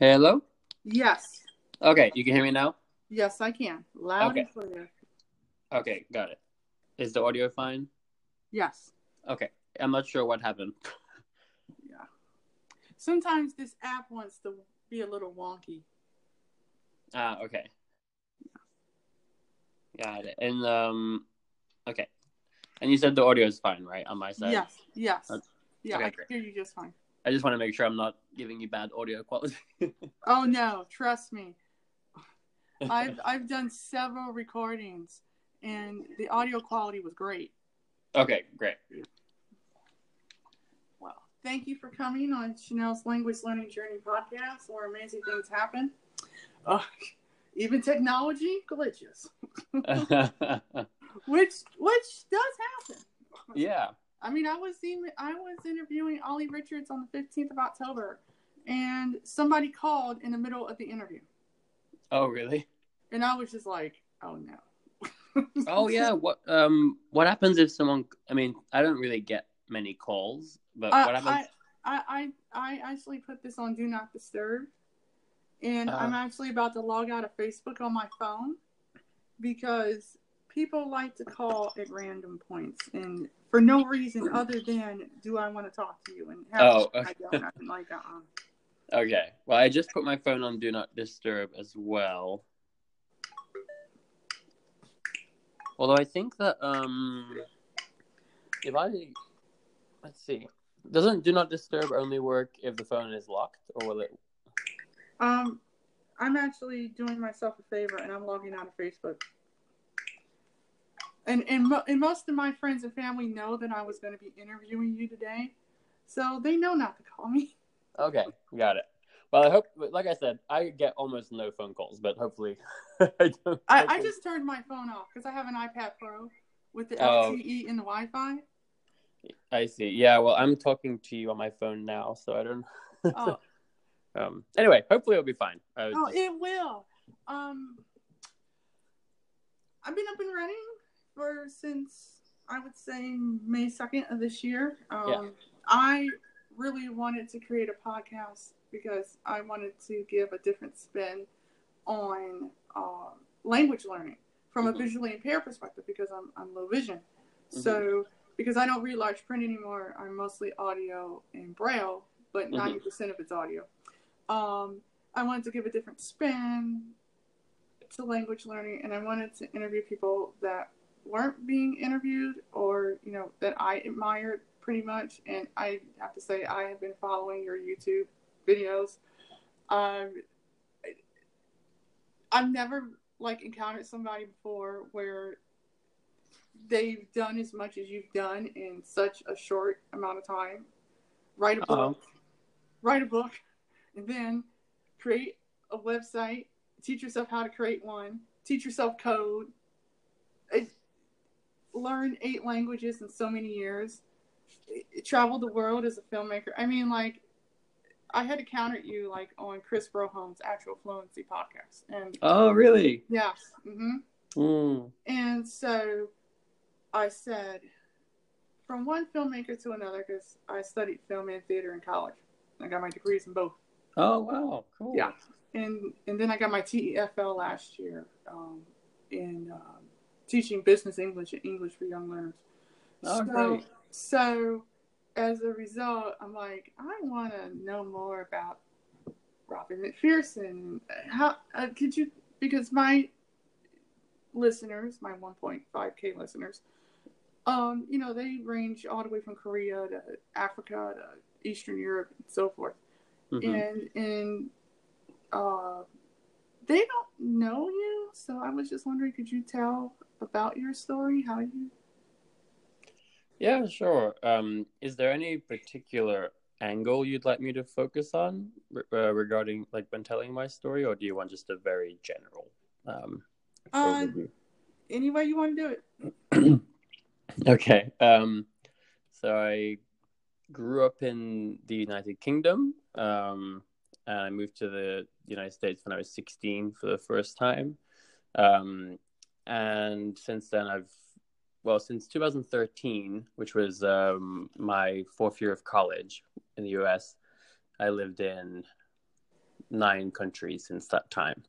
Hello? Yes. Okay, you can hear me now? Yes, I can. Loud Okay. and clear. Okay, got it. Is the audio fine? Yes. Okay. I'm not sure what happened. Yeah. Sometimes this app wants to be a little wonky. Ah, okay. Got it. And um okay. And you said the audio is fine, right? On my side. Yes. Yes. Uh, yeah, okay, I can great. hear you just fine. I just want to make sure I'm not giving you bad audio quality. Oh no, trust me. I've I've done several recordings and the audio quality was great. okay, great. Well, thank you for coming on Chanel's Language Learning Journey podcast where amazing things happen. Uh, even technology glitches, which which does happen. yeah. I mean, I was even, I was interviewing Ollie Richards on the 15th of October, and somebody called in the middle of the interview, Oh, really? and I was just like, "Oh no." Oh, yeah. What um what happens if someone I mean, I don't really get many calls, but Uh, what happens I, I I I actually put this on Do Not Disturb, and Uh-huh. I'm actually about to log out of Facebook on my phone because people like to call at random points and for no reason other than do I want to talk to you and have Oh, I okay. don't I'm like uh-uh. Okay. Well, I just put my phone on do not disturb as well. Although I think that um if I let's see. Doesn't do not disturb only work if the phone is locked or will it Um, I'm actually doing myself a favor and I'm logging out of Facebook. And and, mo- and most of my friends and family know that I was going to be interviewing you today, so they know not to call me. Okay, got it. Well, I hope like I said, I get almost no phone calls, but hopefully I don't I, I just turned my phone off because I have an iPad Pro with the Oh. LTE and the Wi-Fi. I see. Yeah, well, I'm talking to you on my phone now, so I don't Oh, um anyway, hopefully it'll be fine. Oh, just- it will. Um, I've been up and running for since I would say May second of this year. Um, Yeah. I really wanted to create a podcast because I wanted to give a different spin on uh, language learning from Mhm. a visually impaired perspective because I'm, I'm low vision. So because I don't read large print anymore, I'm mostly audio and braille, but Mhm. 90 percent of it's audio. Um, I wanted to give a different spin to language learning, and I wanted to interview people that weren't being interviewed or you know that I admired pretty much. And I have to say, I have been following your YouTube videos. Um, I've never like encountered somebody before where they've done as much as you've done in such a short amount of time. Write a book, Oh. write a book, and then create a website. Teach yourself how to create one. Teach yourself code. It, learn eight languages in so many years. traveled the world as a filmmaker. I mean, like, I had to counter you like on Chris Broholm's Actual Fluency podcast, and Oh, really? yes, Mm-hmm. Mm. and so I said, from one filmmaker to another, because I studied film and theater in college. I got my degrees in both. Oh, wow. Cool. Yeah. And and then I got my TEFL last year um, in um, teaching business English and English for young learners. Oh, so, great. so as a result, I'm like, I want to know more about Robin MacPherson. How uh, could you? Because my listeners, my 1.5k listeners, um, you know, they range all the way from Korea to Africa to Eastern Europe and so forth. Mhm. And and uh, they don't know you, so I was just wondering, could you tell about your story? How you? Yeah, sure. Um, is there any particular angle you'd like me to focus on uh, regarding, like, when telling my story, or do you want just a very general um, Uh? Any way you want to do it. okay. Um, so I grew up in the United Kingdom, um, and I moved to the United States when I was 16 for the first time. Um, and since then, I've well, since 2013, which was um, my fourth year of college in the US, I lived in nine countries since that time.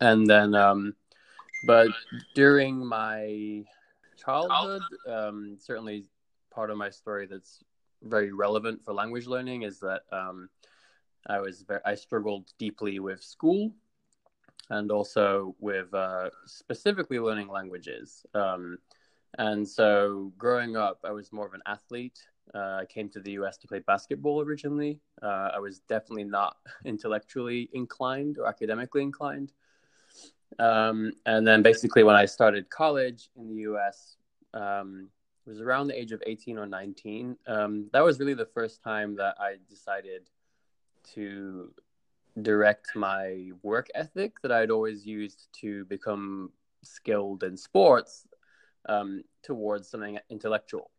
And then, um, but during my childhood, um, certainly part of my story that's very relevant for language learning is that um, I was very, I struggled deeply with school and also with uh, specifically learning languages. Um, and so growing up, I was more of an athlete. Uh, I came to the US to play basketball originally. Uh, I was definitely not intellectually inclined or academically inclined. Um, and then basically, when I started college in the US, um, it was around the age of 18 or 19. Um, that was really the first time that I decided to direct my work ethic that I'd always used to become skilled in sports um, towards something intellectual,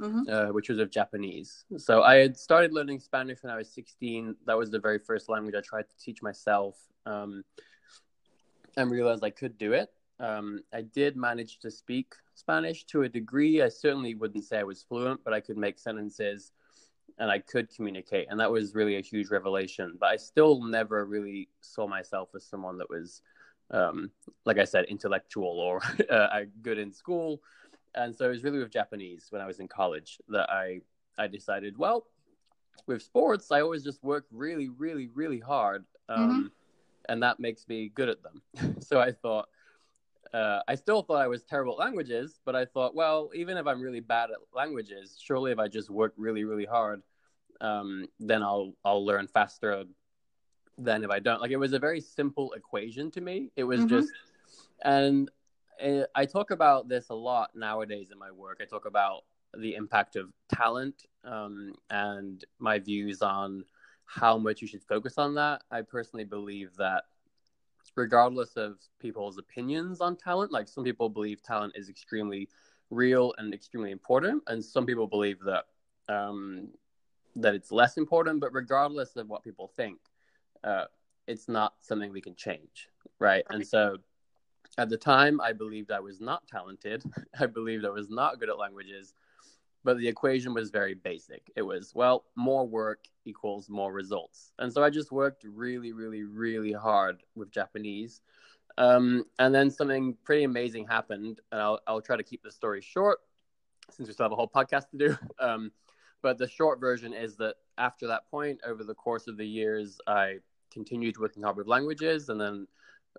mm-hmm. uh, which was of Japanese. So I had started learning Spanish when I was 16. That was the very first language I tried to teach myself um, and realized I could do it. Um, I did manage to speak Spanish to a degree. I certainly wouldn't say I was fluent, but I could make sentences and I could communicate. And that was really a huge revelation. But I still never really saw myself as someone that was, um, like I said, intellectual or uh, good in school. And so it was really with Japanese when I was in college that I, I decided, well, with sports, I always just work really, really, really hard. Um, mm-hmm. And that makes me good at them. so I thought, uh, I still thought I was terrible at languages, but I thought, well, even if I'm really bad at languages, surely if I just work really, really hard, um, then I'll I'll learn faster than if I don't. Like it was a very simple equation to me. It was mm-hmm. just, and it, uh, I talk about this a lot nowadays in my work. I talk about the impact of talent um, and my views on how much you should focus on that. I personally believe that regardless of people's opinions on talent. Like some people believe talent is extremely real and extremely important, and some people believe that um, that it's less important. But regardless of what people think, uh, it's not something we can change, right? And so, at the time, I believed I was not talented. I believed I was not good at languages, but the equation was very basic. It was, well, more work equals more results. And so I just worked really, really, really hard with Japanese. Um, and then something pretty amazing happened. And I'll, I'll try to keep the story short since we still have a whole podcast to do. Um, but the short version is that after that point, over the course of the years, I continued working hard with languages. And then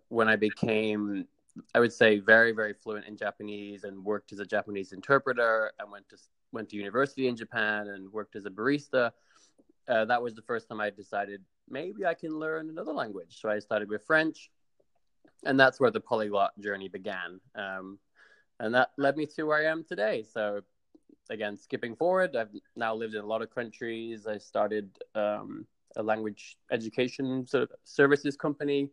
when I became I would say very, very fluent in Japanese and worked as a Japanese interpreter and went to went to university in Japan and worked as a barista. Uh, that was the first time I decided maybe I can learn another language. So I started with French, and that's where the polyglot journey began. Um, and that led me to where I am today. So again, skipping forward, I've now lived in a lot of countries. I started um, a language education sort of services company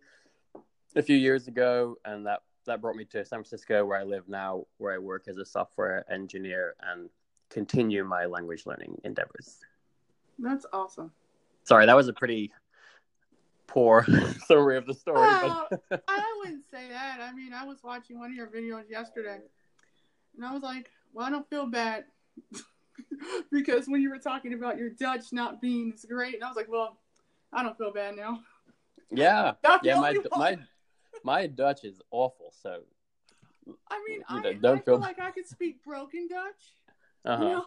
a few years ago, and that that brought me to San Francisco, where I live now, where I work as a software engineer and continue my language learning endeavors. That's awesome. Sorry, that was a pretty poor summary of the story. Well, I wouldn't say that. I mean, I was watching one of your videos yesterday, and I was like, "Well, I don't feel bad," because when you were talking about your Dutch not being as great, and I was like, "Well, I don't feel bad now." Yeah, yeah. My my my Dutch is awful, so. I mean, I, know, don't I feel, feel like I could speak broken Dutch. Uh huh. You know?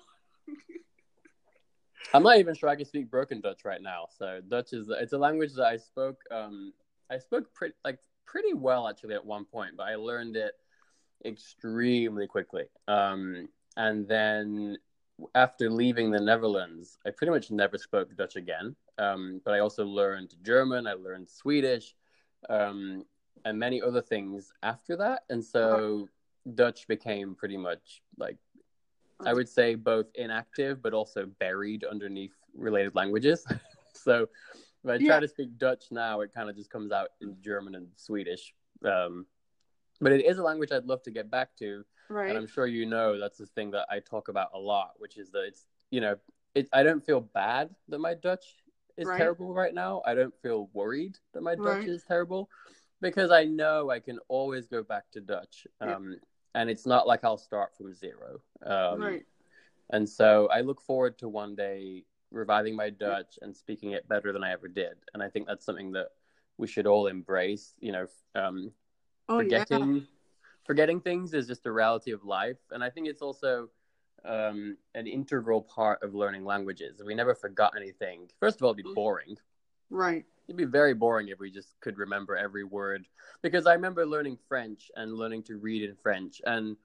I'm not even sure I can speak broken Dutch right now. So Dutch is it's a language that I spoke um I spoke pretty like pretty well actually at one point, but I learned it extremely quickly. Um and then after leaving the Netherlands, I pretty much never spoke Dutch again. Um, but I also learned German, I learned Swedish, um, and many other things after that. And so Dutch became pretty much like I would say both inactive but also buried underneath related languages. so if I yeah. try to speak Dutch now, it kind of just comes out in German and Swedish. Um, but it is a language I'd love to get back to. Right. And I'm sure you know that's the thing that I talk about a lot, which is that it's, you know, it, I don't feel bad that my Dutch is right. terrible right now. I don't feel worried that my Dutch right. is terrible because I know I can always go back to Dutch. Um, yeah. And it's not like I'll start from zero. Um, right. And so I look forward to one day reviving my Dutch and speaking it better than I ever did. And I think that's something that we should all embrace. You know, um, Oh forgetting yeah. forgetting things is just a reality of life, and I think it's also um, an integral part of learning languages. If we never forgot anything, first of all, it'd be boring. Right. It'd be very boring if we just could remember every word. Because I remember learning French and learning to read in French, and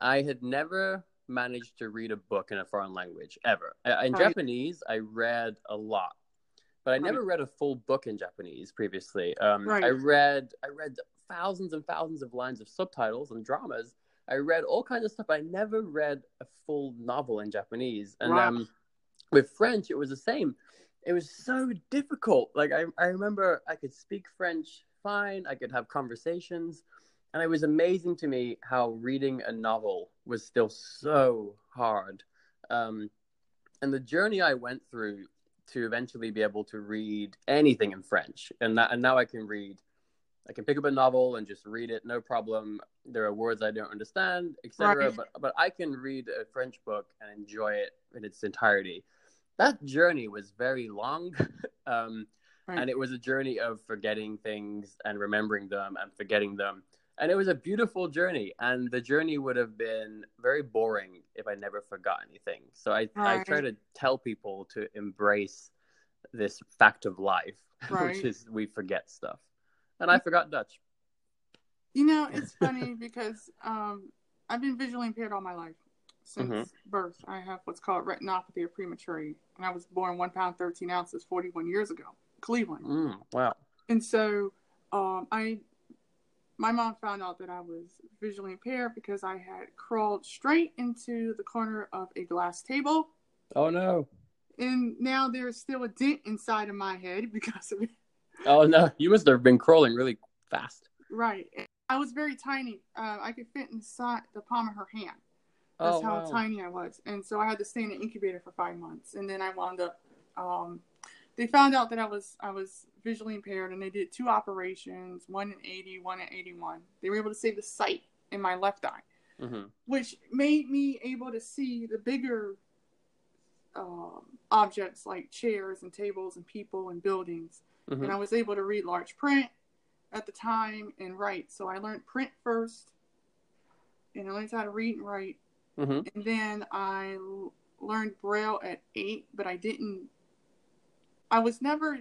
I had never managed to read a book in a foreign language ever. In Right. Japanese, I read a lot, but I Right. never read a full book in Japanese previously. Um, Right. I read I read thousands and thousands of lines of subtitles and dramas. I read all kinds of stuff. I never read a full novel in Japanese, and um, with French, it was the same. It was so difficult. Like I, I remember I could speak French fine. I could have conversations, and it was amazing to me how reading a novel was still so hard. Um, and the journey I went through to eventually be able to read anything in French, and that, and now I can read. I can pick up a novel and just read it, no problem. There are words I don't understand, etc. Right. But but I can read a French book and enjoy it in its entirety. That journey was very long, um, Right. and it was a journey of forgetting things and remembering them and forgetting them. And it was a beautiful journey, and the journey would have been very boring if I never forgot anything. So I, I try to tell people to embrace this fact of life, Right. which is we forget stuff. And I forgot Dutch. You know, it's funny because um, I've been visually impaired all my life since Mhm. birth. I have what's called retinopathy of prematurity, and I was born one pound thirteen ounces forty one years ago, Cleveland. Mm, wow. And so, um, I, my mom found out that I was visually impaired because I had crawled straight into the corner of a glass table, Oh no. and now there's still a dent inside of my head because of it. Oh no. You must have been crawling really fast. Right. I was very tiny. Uh, I could fit inside the palm of her hand. That's oh, how wow. tiny I was. And so I had to stay in an incubator for five months. And then I wound up um, they found out that I was I was visually impaired and they did two operations, one in 80, one in 81. They were able to save the sight in my left eye, hmm which made me able to see the bigger um, objects like chairs and tables and people and buildings. hmm And I was able to read large print at the time and write. So I learned print first and I learned how to read and write hmm and then I l- learned Braille at eight, but I didn't. I was never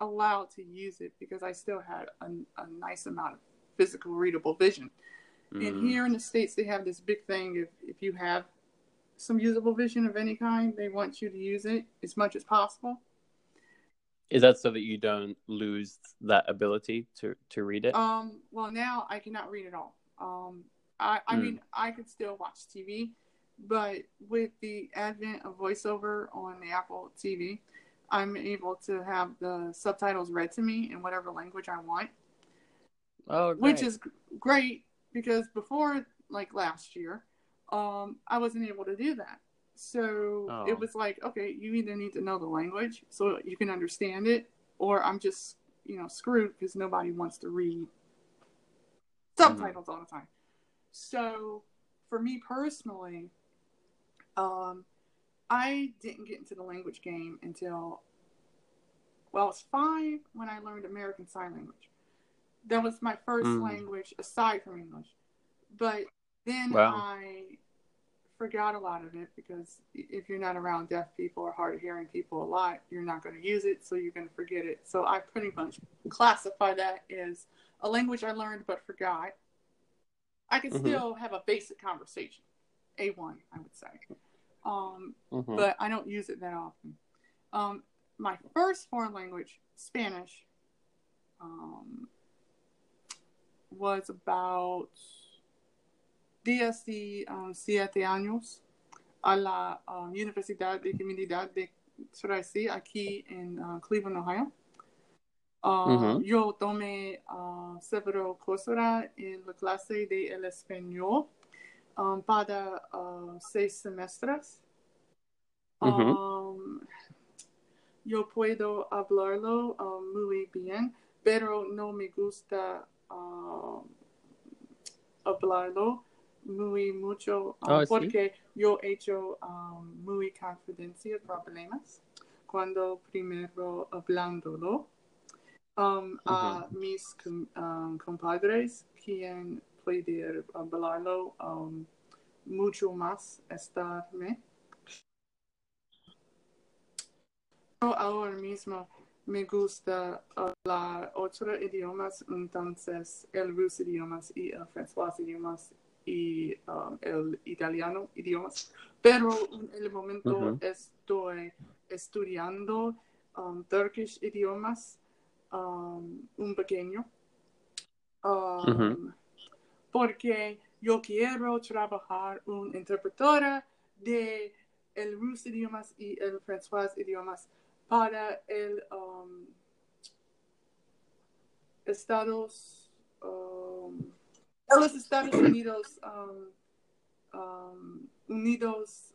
allowed to use it because I still had a, a nice amount of physical readable vision. Mm-hmm. And here in the states, they have this big thing. If if you have some usable vision of any kind, they want you to use it as much as possible. Is that so that you don't lose that ability to to read it? Um, well, now I cannot read at all. Um, I, I Hmm. mean, I could still watch TV, but with the advent of voiceover on the Apple TV, I'm able to have the subtitles read to me in whatever language I want, oh, which is great because before, like last year, um, I wasn't able to do that. So Oh. it was like, okay, you either need to know the language so you can understand it, or I'm just, you know, screwed because nobody wants to read subtitles all the time. So for me personally, um, I didn't get into the language game until, well, I was five when I learned American Sign Language. That was my first Mm. language aside from English. But then Wow. I forgot a lot of it because if you're not around deaf people or hard of hearing people a lot, you're not going to use it, so you're going to forget it. So I pretty much classify that as a language I learned but forgot. I can Mhm. still have a basic conversation, A1, I would say, um, Mhm. but I don't use it that often. Um, my first foreign language, Spanish, um, was about 10 y um, siete años a la um, Universidad de Comunidad de Tracy aquí en uh, Cleveland, Ohio. Uh. Yo tomé uh, several cosas en la clase de el español um, para uh, seis semestres. Um, yo puedo hablarlo muy bien, pero no me gusta hablarlo muy mucho Oh, sí. porque yo he hecho um, muy confidencia problemas cuando primero hablándolo um, a mis com- um, compadres quien puede hablarlo um, mucho más estarme. Yo ahora mismo me gusta hablar otros idiomas, entonces el ruso idiomas y el francés idiomas y um, el italiano idiomas, pero en el momento estoy estudiando um, Turkish idiomas um, un pequeño. Um. Porque yo quiero trabajar una interpretora de el ruso idiomas y el francés idiomas para el um, Estados um, los Estados Unidos um, Unidos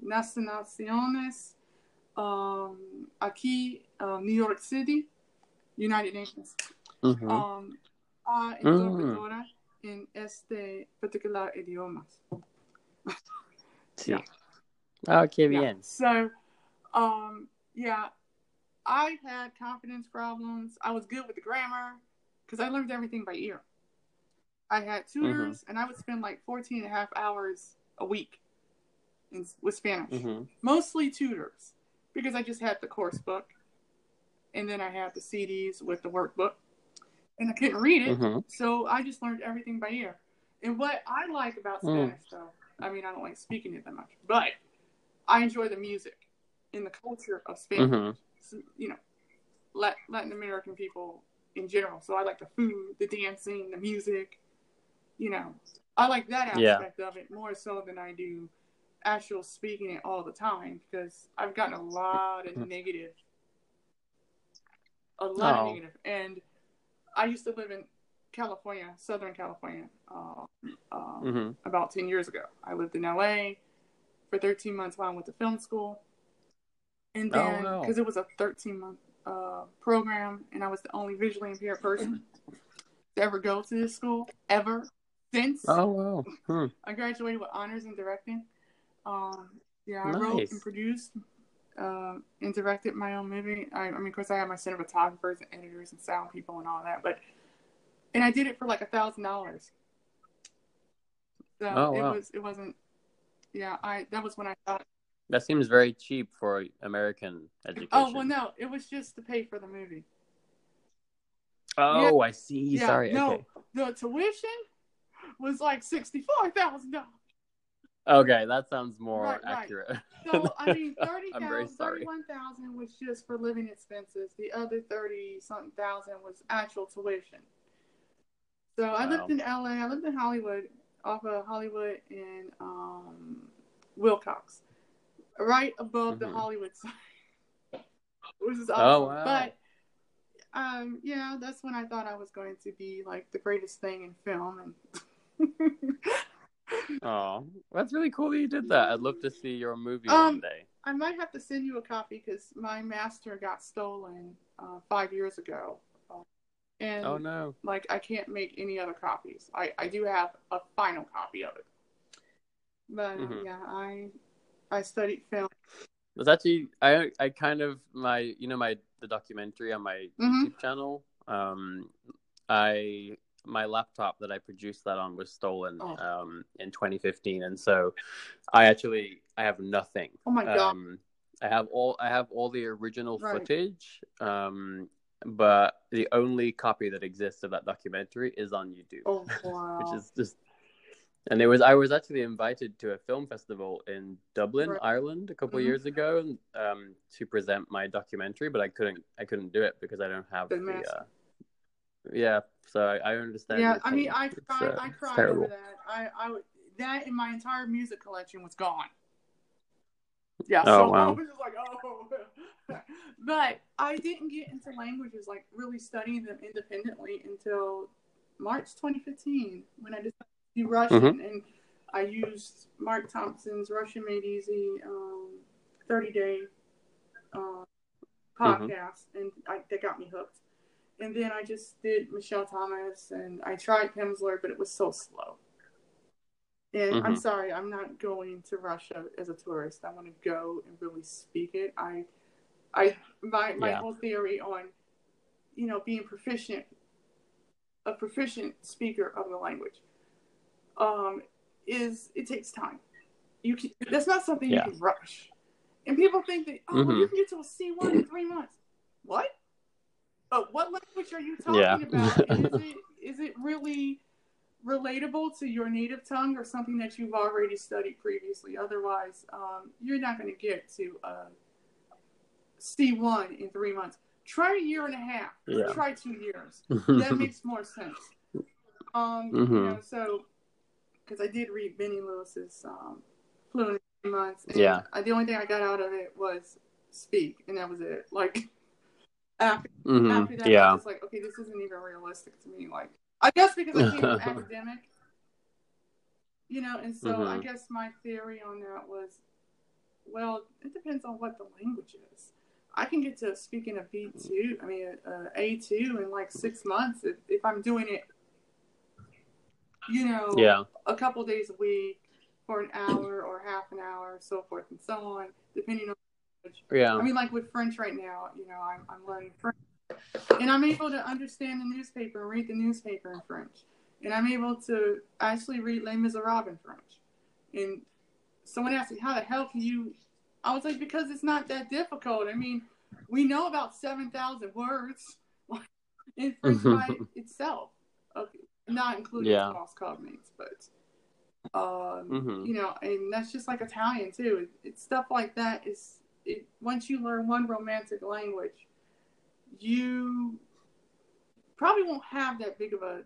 Naciones um, aquí New York City United Nations Ujú. um, a interpretora en este particular idioma. Sí. yeah. Ah, qué Yeah. bien. So, um, yeah, I had confidence problems. I was good with the grammar because I learned everything by ear. I had tutors, and I would spend like 14 and a half hours a week in, with Spanish. Ujú. Mostly tutors because I just had the course book, and then I had the CDs with the workbook, and I couldn't read it. Ujú. So I just learned everything by ear. And what I like about Mm. Spanish, though, I mean, I don't like speaking it that much, but I enjoy the music and the culture of Spanish. Mhm. So, you know, Lat- Latin American people in general. So I like the food, the dancing, the music. You know, I like that Yeah. aspect of it more so than I do actual speaking it all the time because I've gotten a lot of negative, a lot Oh. of negative. And I used to live in California, Southern California, uh, um, Mhm. about 10 years ago. I lived in LA for 13 months while I went to film school. And Oh, then, because it was a 13 month uh, program, and I was the only visually impaired person to ever go to this school, ever since Oh wow. Hmm. I graduated with honors in directing. Um, yeah, I wrote and produced uh, and directed my own movie. I, I mean, of course, I had my cinematographers and editors and sound people and all that, but and I did it for like a thousand dollars. So Oh, it wow. was it wasn't. Yeah, I that was when I thought. That seems very cheap for American education. Oh well, no, it was just to pay for the movie. Oh, I see. Yeah, Sorry. no, Okay. the tuition was like sixty four thousand dollars. Okay, that sounds more Right, right. accurate. So I mean, thirty I'm very sorry. thirty-one thousand was just for living expenses. The other thirty something thousand was actual tuition. So I lived in LA. I lived in Hollywood, off of Hollywood and um, Wilcox, right above the Mhm. Hollywood sign, which is awesome. Oh, wow. But um, yeah, that's when I thought I was going to be like the greatest thing in film, and Oh, that's really cool that you did that. I'd love to see your movie Um, one day. I might have to send you a copy because my master got stolen uh, five years ago, and Oh no. like I can't make any other copies. I I do have a final copy of it, but Mhm. yeah, I I studied film. It was actually I I kind of my you know my the documentary on my Mhm. YouTube channel. Um, I my laptop that I produced that on was stolen Oh. um in 2015, and so I actually I have nothing. Oh my god! Um, I have all I have all the original Right. footage. Um, but the only copy that exists of that documentary is on YouTube. oh wow! which is just and it was i was actually invited to a film festival in dublin Right. ireland a couple Mhm. years ago um, to present my documentary but i couldn't i couldn't do it because i don't have The the, uh, yeah so i, I understand yeah, I mean. I cried. uh, I cried over that. I I that in my entire music collection was gone. Yeah, Oh, so I wow. was just like, oh. but I didn't get into languages like really studying them independently until March 2015 when I decided to do Russian Mm-hmm. and I used Mark Thompson's Russian Made Easy um, 30 day uh, podcast and I, that got me hooked. And then I just did Michel Thomas and I tried Pimsleur, but it was so slow. And I'm Mhm. sorry, I'm not going to Russia as a tourist. I want to go and really speak it. I, I, my my Yeah. whole theory on, you know, being proficient, a proficient speaker of the language, um, is it takes time. You can, that's not something Yeah. you can rush. And people think that oh, well, Mhm. you can get to a C one in three months. What? Oh, what language are you talking Yeah. about? Is it is it really relatable to your native tongue or something that you've already studied previously? Otherwise, um, you're not going to get to uh, C1 in three months. Try a year and a half. Yeah. Try two years. That makes more sense. Um, you Mhm. know, so because I did read Benny Lewis's um, Fluent in Three Months, and Yeah. I, the only thing I got out of it was speak, and that was it. Like after Mhm. after that, I Yeah. was like, okay, this isn't even realistic to me. Like, I guess because I came from academic, you know, and so I Mhm. guess my theory on that was, well, it depends on what the language is. I can get to speaking a B two, I mean, a A two in like six months if, if I'm doing it, you know, Yeah. a couple days a week for an hour or half an hour, so forth and so on, depending on Yeah. I mean, like with French right now, you know, I'm, I'm learning French. And I'm able to understand the newspaper and read the newspaper in French. And I'm able to actually read Les Miserables in French. And someone asked me, how the hell can you? I was like, because it's not that difficult. I mean, we know about 7,000 words in French by itself, okay. not including Yeah. false cognates, but. Um, Mhm. you know, and that's just like Italian too. It, it's stuff like that is it, once you learn one romantic language, you probably won't have that big of a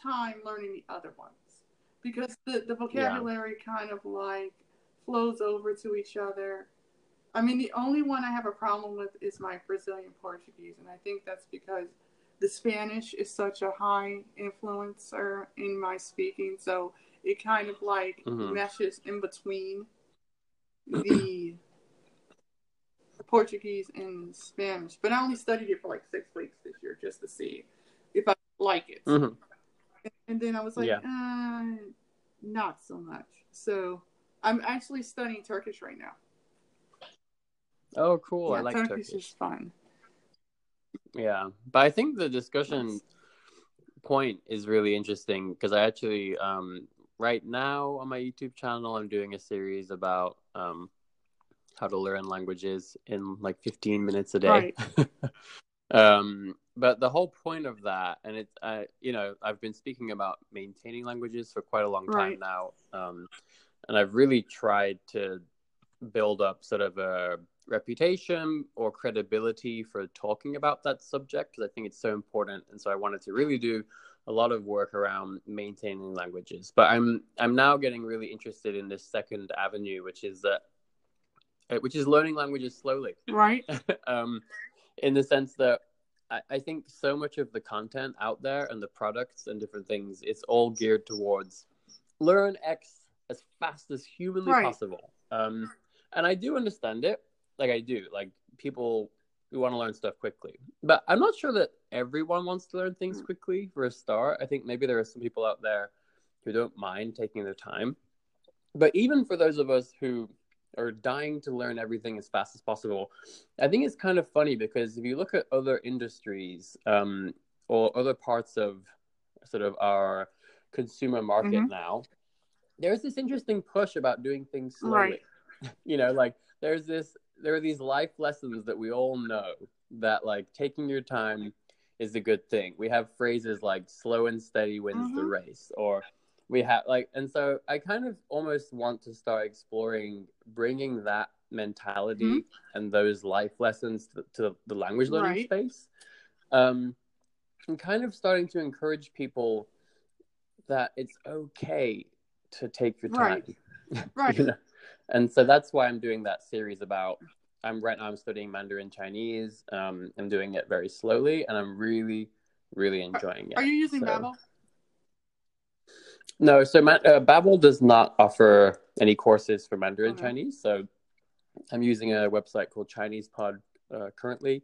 time learning the other ones because the, the vocabulary kind of like flows over to each other. I mean, the only one I have a problem with is my Brazilian Portuguese, and I think that's because the Spanish is such a high influencer in my speaking, so it kind of like Mhm. meshes in between the Portuguese and Spanish. But I only studied it for like six weeks this year just to see if I like it. Mhm. And then I was like, Yeah. uh, not so much. So I'm actually studying Turkish right now. Oh, cool. I like Turkish, Turkish. is fun. Yeah, but I think the discussion point is really interesting because I actually, um, right now on my YouTube channel, I'm doing a series about um, how to learn languages in like 15 minutes a day. Right. um, but the whole point of that, and it's, uh, you know, I've been speaking about maintaining languages for quite a long time Right. now, um, and I've really tried to build up sort of a reputation or credibility for talking about that subject because I think it's so important. And so I wanted to really do a lot of work around maintaining languages. But I'm I'm now getting really interested in this second avenue, which is that which is learning languages slowly. Right? um, in the sense that I, I think so much of the content out there and the products and different things, it's all geared towards learn X as fast as humanly Right. possible. Um, and I do understand it. Like I do. Like people who want to learn stuff quickly. But I'm not sure that everyone wants to learn things quickly for a start. I think maybe there are some people out there who don't mind taking their time. But even for those of us who are dying to learn everything as fast as possible, I think it's kind of funny because if you look at other industries um, or other parts of sort of our consumer market Mhm. now, there's this interesting push about doing things slowly. Right. you know, like there's this, there are these life lessons that we all know that like taking your time is a good thing. We have phrases like slow and steady wins the Mhm. race, or we have like, and so I kind of almost want to start exploring bringing that mentality and those life lessons to, to the language learning Right. space. Um, and kind of starting to encourage people that it's okay to take your time. Right. Right. you know? And so that's why I'm doing that series about. I'm right now. I'm studying Mandarin Chinese. Um, I'm doing it very slowly, and I'm really, really enjoying it. Are you using So- Babbel? No, so uh, Babbel does not offer any courses for Mandarin Okay. Chinese. So I'm using a website called Chinese Pod uh, currently,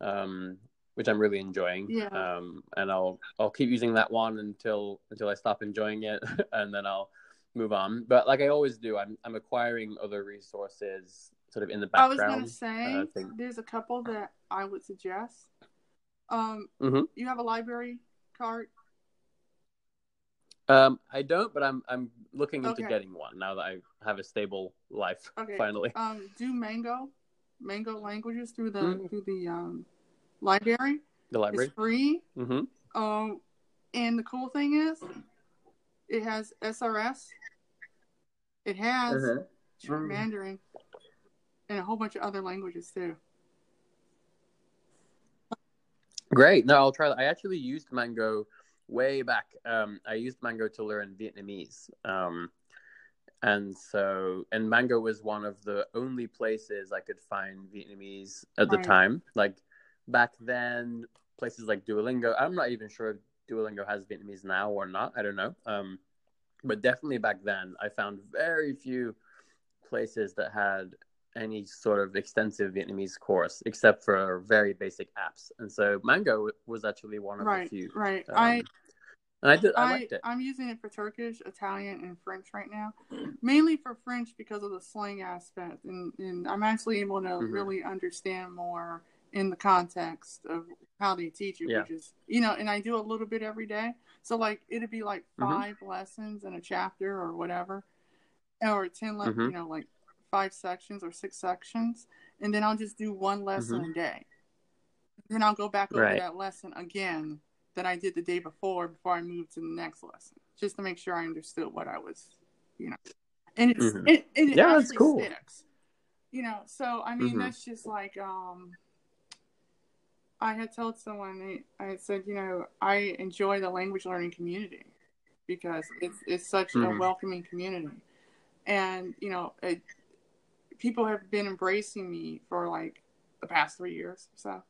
um, which I'm really enjoying. Yeah. Um, and I'll I'll keep using that one until until I stop enjoying it, and then I'll move on. But like I always do, I'm I'm acquiring other resources sort of in the background. I was gonna say and I there's a couple that I would suggest. Um, Mhm. you have a library card. Um, I don't, but I'm I'm looking into Okay. getting one now that I have a stable life Okay. finally. Um, do Mango, Mango languages through the Mm. through the um library. The library. It's free. hmm Um, and the cool thing is, it has SRS. It has Uh-huh. Mm. Mandarin and a whole bunch of other languages too. Great. No, I'll try that. I actually used Mango way back. Um, I used Mango to learn Vietnamese. Um, and so, and Mango was one of the only places I could find Vietnamese at the Right. time. Like back then, places like Duolingo. I'm not even sure if Duolingo has Vietnamese now or not. I don't know. Um, but definitely back then, I found very few places that had any sort of extensive Vietnamese course, except for very basic apps. And so Mango was actually one of Right, the few. right. Um, I and I did. I, I, liked it. I'm using it for Turkish, Italian, and French right now. Mainly for French because of the slang aspect, and, and I'm actually able to Mhm. really understand more in the context of how they teach it, Yeah. which is you know. And I do a little bit every day, so like it'd be like Mhm. 5 lessons in a chapter or whatever, or ten, le- Mhm. you know, like five sections or six sections, and then I'll just do one lesson Mm-hmm. a day. Then I'll go back over Right. that lesson again that I did the day before before I moved to the next lesson, just to make sure I understood what I was, you know. And it's Mhm. it, and it Yeah, actually cool. sticks, you know. So I mean, Mhm. that's just like um. I had told someone I had said, you know, I enjoy the language learning community because it's it's such a Mhm. welcoming community, and you know, it, people have been embracing me for like the past three years. So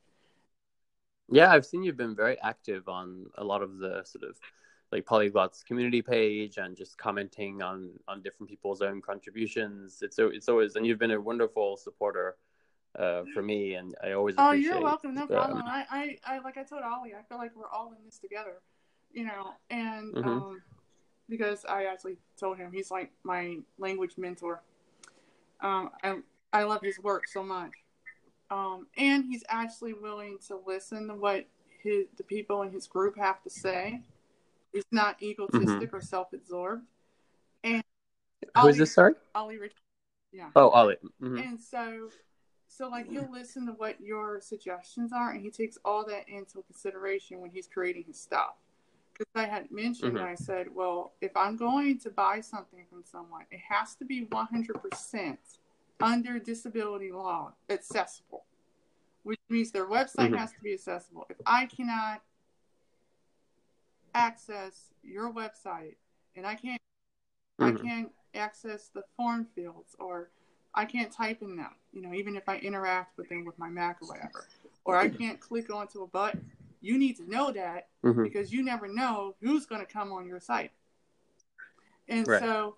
Yeah, I've seen you've been very active on a lot of the sort of like polyglots community page and just commenting on on different people's own contributions. It's so it's always and you've been a wonderful supporter uh, for me, and I always Oh, appreciate. you're welcome. No um, problem. I, I, I, like I told Ollie, I feel like we're all in this together, you know, and Mhm. um, because I actually told him he's like my language mentor. Um, I, I love his work so much, um, and he's actually willing to listen to what his the people in his group have to say. He's not egotistic or self-absorbed. And Mm-hmm. Who is this? Sorry. Ollie Rich, yeah. Oh, Ollie. Mhm. And so, so like he'll listen to what your suggestions are, and he takes all that into consideration when he's creating his stuff. Because I had mentioned, Mhm. I said, well, if I'm going to buy something from someone, it has to be 100% under disability law accessible, which means their website Mhm. has to be accessible. If I cannot access your website and I can't I Mhm. can't access the form fields or I can't type in them, you know, even if I interact with them with my Mac or whatever. Or I can't click onto a button. You need to know that Mhm. because you never know who's going to come on your site. And Right. so,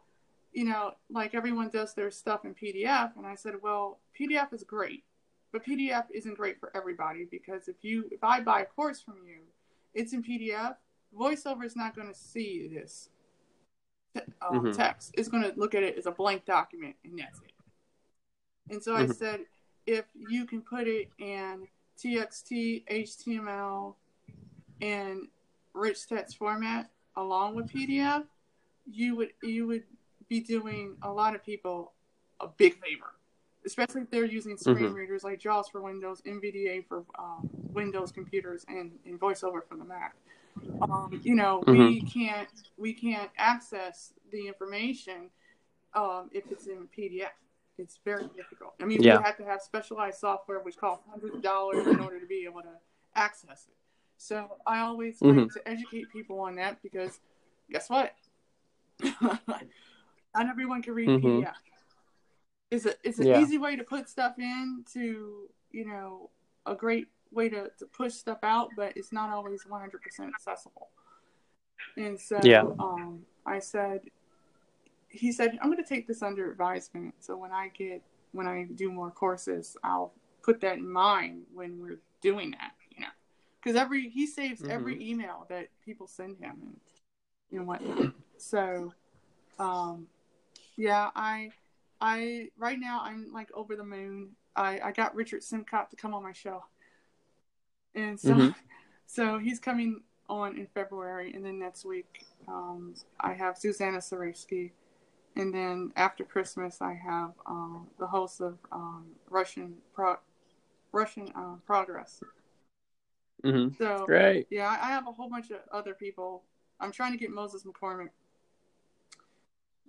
you know, like everyone does their stuff in PDF, and I said, well, PDF is great, but PDF isn't great for everybody because if you if I buy a course from you, it's in PDF. VoiceOver is not going to see this um, Mhm. text. It's going to look at it as a blank document, and that's it. And so I Mhm. said, if you can put it in TXT, HTML, and rich text format along with PDF, you would you would be doing a lot of people a big favor, especially if they're using screen Mhm. readers like JAWS for Windows, NVDA for um, Windows computers, and, and VoiceOver for the Mac. Um, you know, we can't we can't access the information um, if it's in PDF. It's very difficult. I mean, Yeah. we have to have specialized software which costs hundreds of dollars in order to be able to access it. So I always Mhm. like to educate people on that because guess what? Not everyone can read Mhm. PDF. It's a it's an Yeah. easy way to put stuff in to you know a great way to, to push stuff out, but it's not always 100% accessible. And so Yeah. um, I said, he said, I'm going to take this under advisement. So when I get, when I do more courses, I'll put that in mind when we're doing that, you know, because every, he saves every email that people send him and, and whatnot. So, um, yeah, I, I right now I'm like over the moon. I I got Richard Simcott to come on my show, and so Mhm. so he's coming on in February, and then next week um, I have Susanna Zaraysky, and then after Christmas I have um, the host of um, Russian Pro- Russian uh, Progress. hmm So Great. yeah, I have a whole bunch of other people. I'm trying to get Moses McCormick.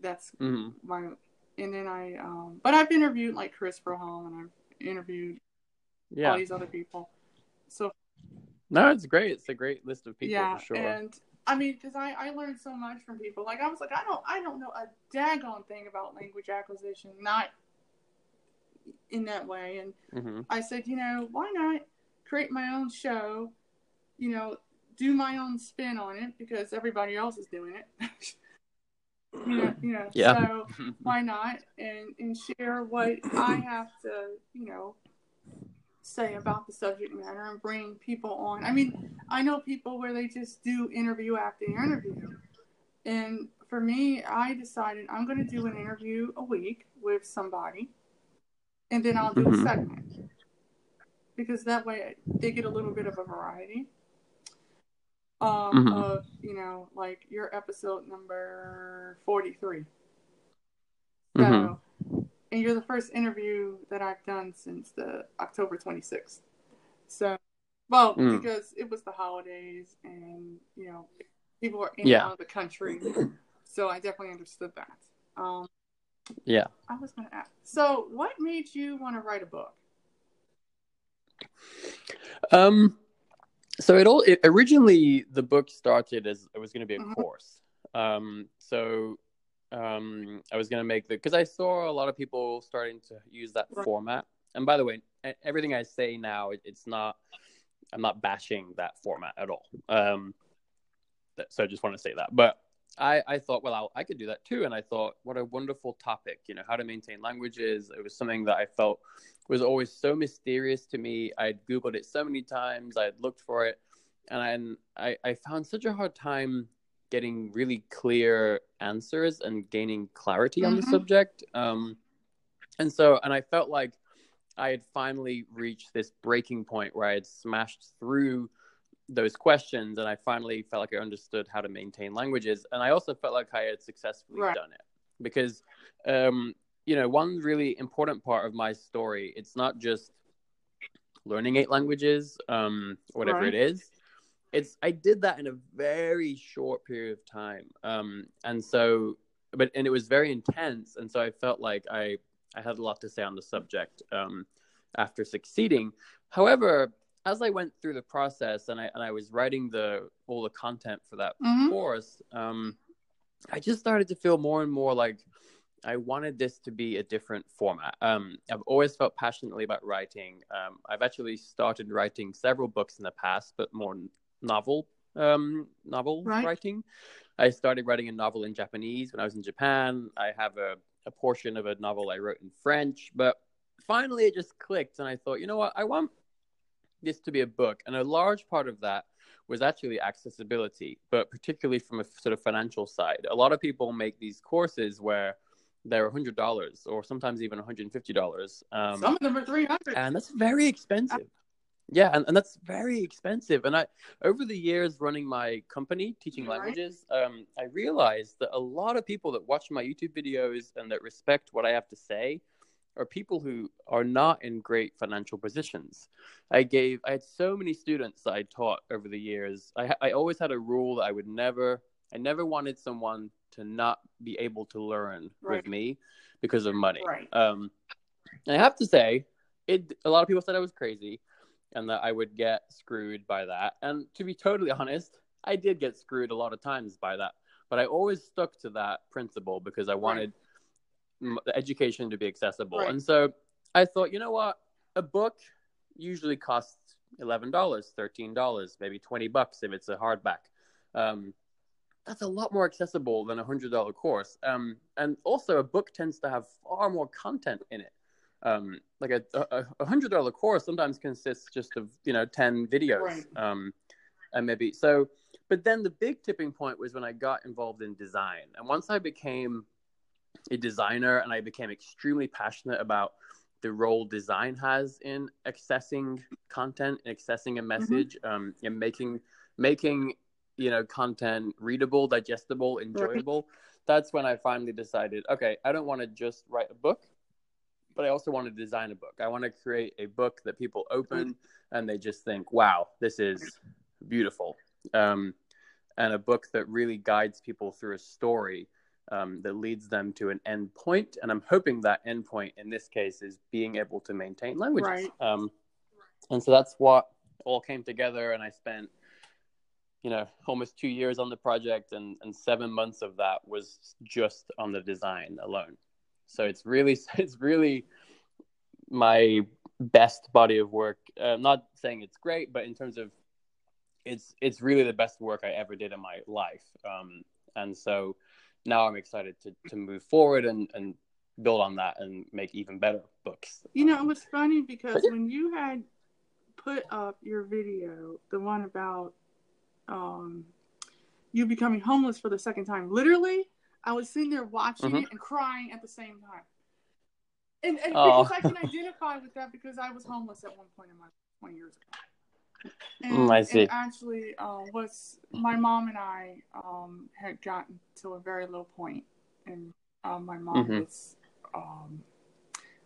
That's hmm my, and then I, um, but I've interviewed like Chris Broholm and I've interviewed all these other people. So No, it's great. It's a great list of people yeah, for sure. and I mean, because I I learned so much from people. Like I was like, I don't I don't know a daggone thing about language acquisition, not in that way. And hmm I said, you know, why not create my own show? You know, do my own spin on it because everybody else is doing it. you know, you know. Yeah. So why not? And and share what I have to, you know, say about the subject matter and bring people on. I mean, I know people where they just do interview after interview. And for me, I decided I'm going to do an interview a week with somebody, and then I'll do Mhm. a segment because that way they get a little bit of a variety um, Mhm. of you know like your episode number 43 so Mhm. And you're the first interview that i've done since the october 26th so well Mm. because it was the holidays and you know people were in Yeah. out of the country so i definitely understood that um, Yeah. i was going to ask so what made you want to write a book Um, so it all it, originally the book started as it was going to be a Mhm. course. Um, so um, I was going to make the because I saw a lot of people starting to use that Right. format. And by the way, everything I say now, it, it's not. I'm not bashing that format at all. Um, so I just want to say that. But I, I thought, well, I'll, I could do that too. And I thought, what a wonderful topic, you know, how to maintain languages. It was something that I felt was always so mysterious to me. I'd Googled it so many times, I'd looked for it, and I, I found such a hard time getting really clear answers and gaining clarity on the Mhm. subject. Um, and so, and I felt like I had finally reached this breaking point where I had smashed through those questions and I finally felt like I understood how to maintain languages. And I also felt like I had successfully Right. done it because, um, you know, one really important part of my story, it's not just learning eight languages, um, whatever Right. it is. It's I did that in a very short period of time, um, and so, but and it was very intense, and so I felt like I I had a lot to say on the subject um, after succeeding. However, as I went through the process and I and I was writing the all the content for that Mhm. course, um, I just started to feel more and more like I wanted this to be a different format. Um, I've always felt passionately about writing. Um, I've actually started writing several books in the past, but more novel um, novel Right. writing. I started writing a novel in Japanese when I was in Japan. I have a, a portion of a novel I wrote in French, but finally it just clicked, and I thought, you know what, I want this to be a book, and a large part of that was actually accessibility, but particularly from a sort of financial side. A lot of people make these courses where they're hundred dollars or sometimes even one hundred and fifty dollars, um, some of them are 300 and that's very expensive. Yeah, and, and that's very expensive. And I, over the years running my company teaching Right. languages, um, I realized that a lot of people that watch my YouTube videos and that respect what I have to say are people who are not in great financial positions. I gave, I had so many students that I taught over the years. I, I always had a rule that I would never, I never wanted someone to not be able to learn Right. with me because of money. right Um, I have to say, it. A lot of people said I was crazy, and that I would get screwed by that. And to be totally honest, I did get screwed a lot of times by that. But I always stuck to that principle because I wanted m the education to be accessible. Right. And so I thought, you know what, a book usually costs eleven dollars, thirteen dollars, maybe twenty bucks if it's a hardback. Um, that's a lot more accessible than a hundred dollar course. Um, and also a book tends to have far more content in it. Um, like a, a, a hundred dollar course sometimes consists just of, you know, 10 videos. Right. Um, and maybe, so but then the big tipping point was when I got involved in design. And once I became a designer and I became extremely passionate about the role design has in accessing content and accessing a message mm-hmm. um, and making making you know content readable digestible enjoyable right. that's when i finally decided okay i don't want to just write a book but i also want to design a book i want to create a book that people open and they just think wow this is beautiful um, and a book that really guides people through a story um, that leads them to an end point. And I'm hoping that end point in this case is being able to maintain languages. Right. Um, and so that's what all came together. And I spent, you know, almost two years on the project, and, and seven months of that was just on the design alone. So it's really, it's really my best body of work. Uh, I'm not saying it's great, but in terms of it's it's really the best work I ever did in my life. Um, and so now I'm excited to to move forward and and build on that and make even better books. You know, it was funny because when you had put up your video, the one about um you becoming homeless for the second time, literally, I was sitting there watching mm-hmm. it and crying at the same time. And, and oh. because I can identify with that because I was homeless at one point in my 20 years ago. And, mm, I see. actually, uh, was my mom and I um, had gotten to a very low point, and uh, my mom mm-hmm. was um,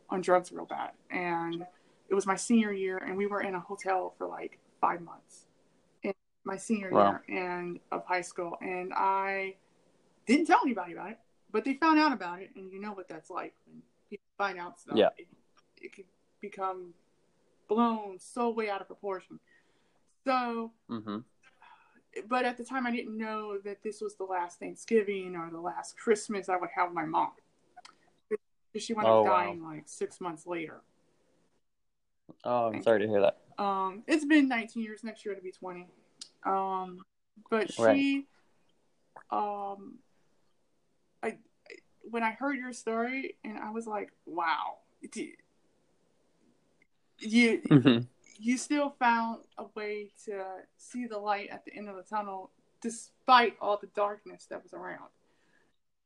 on drugs real bad, and it was my senior year, and we were in a hotel for like five months in my senior wow. year and of high school, and I didn't tell anybody about it, but they found out about it, and you know what that's like when people find out stuff. Yeah. It, it can become blown so way out of proportion. So, mm-hmm. but at the time, I didn't know that this was the last Thanksgiving or the last Christmas I would have my mom. She wound oh, up dying wow. like six months later. Oh, I'm sorry to hear that. Um, it's been 19 years. Next year it'll be 20. Um, but she, right. um, when I heard your story, and I was like, wow, you, mm-hmm you still found a way to see the light at the end of the tunnel despite all the darkness that was around.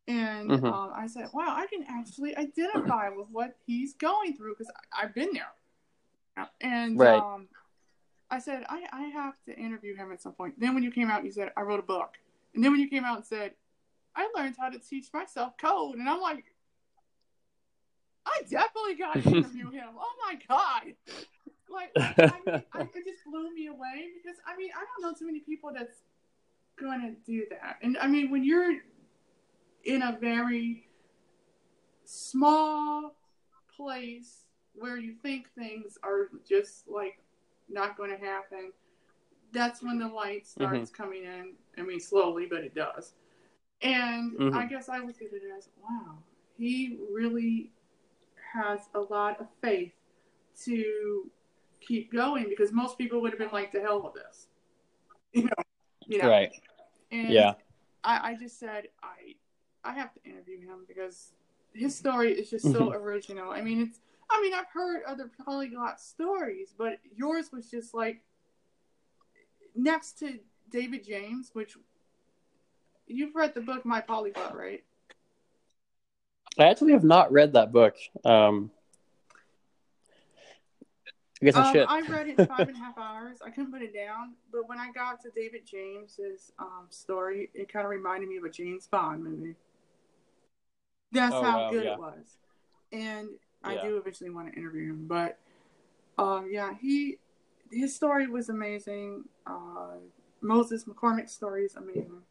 And mm-hmm. uh, I said, wow, I can actually identify with what he's going through because I've been there. And right. um, I said, I, I have to interview him at some point. Then when you came out, you said, I wrote a book. And then when you came out and said, I learned how to teach myself code. And I'm like, I definitely got to interview him. Oh my God. Like, I mean, I, it just blew me away because I mean, I don't know too many people that's going to do that. And I mean, when you're in a very small place where you think things are just like not going to happen, that's when the light starts mm-hmm. coming in. I mean, slowly, but it does. And mm-hmm. I guess I look at it as, wow, he really has a lot of faith to keep going because most people would have been like, "To hell with this," you know. You know. Right. And yeah. I, I just said I I have to interview him because his story is just so mm-hmm. original. I mean, it's. I mean, I've heard other polyglot stories, but yours was just like next to David James, which you've read the book My Polyglot, right? I actually have not read that book. Um, I guess I um, should. I read it in five and a half hours. I couldn't put it down, but when I got to David James's um, story, it kind of reminded me of a James Bond movie. That's oh, how wow, good yeah. it was, and I yeah. do eventually want to interview him. But um, yeah, he his story was amazing. Uh, Moses McCormick's story is amazing.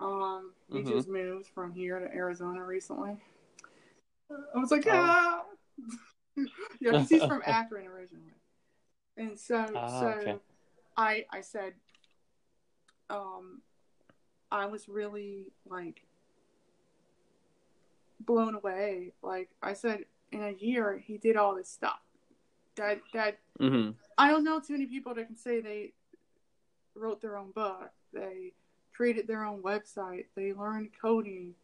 Um, he mm-hmm. just moved from here to Arizona recently. I was like, oh. ah. yeah, he's from Akron originally. And so, ah, so okay. I I said, um, I was really like blown away. Like I said, in a year he did all this stuff. That that mm-hmm. I don't know too many people that can say they wrote their own book. They created their own website. They learned coding.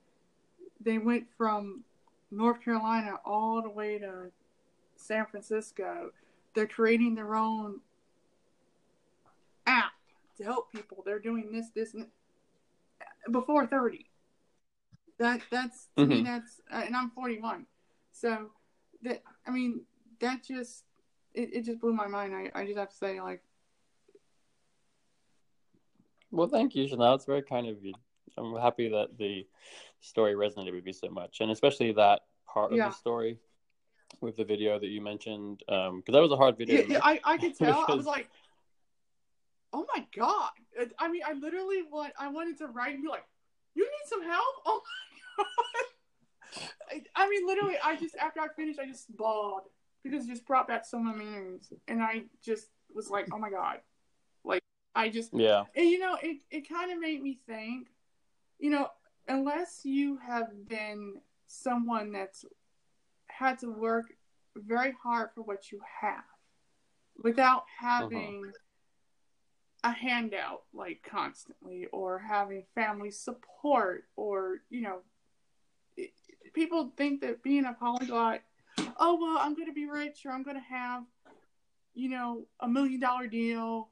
They went from North Carolina all the way to San Francisco they're creating their own app to help people. They're doing this, this, and before thirty. That that's to me Mhm. that's uh, and I'm 41, so that I mean that just it, it just blew my mind. I I just have to say like Well, thank you, Chanel. It's very kind of you. I'm happy that the story resonated with you so much, and especially that part of the story with the video that you mentioned, um, because that was a hard video. yeah, yeah. I I could tell. I was like, oh my god. I mean I literally want I wanted to write and be like, you need some help. Oh my god. I, I mean literally I just after I finished I just bawled because it just brought back so many memories and I just was like oh my god I just yeah. And you know, it, it kind of made me think, you know, unless you have been someone that's had to work very hard for what you have without having uh-huh. a handout like constantly or having family support or, you know, it, people think that being a polyglot, oh, well, I'm going to be rich or I'm going to have, you know, a million dollar deal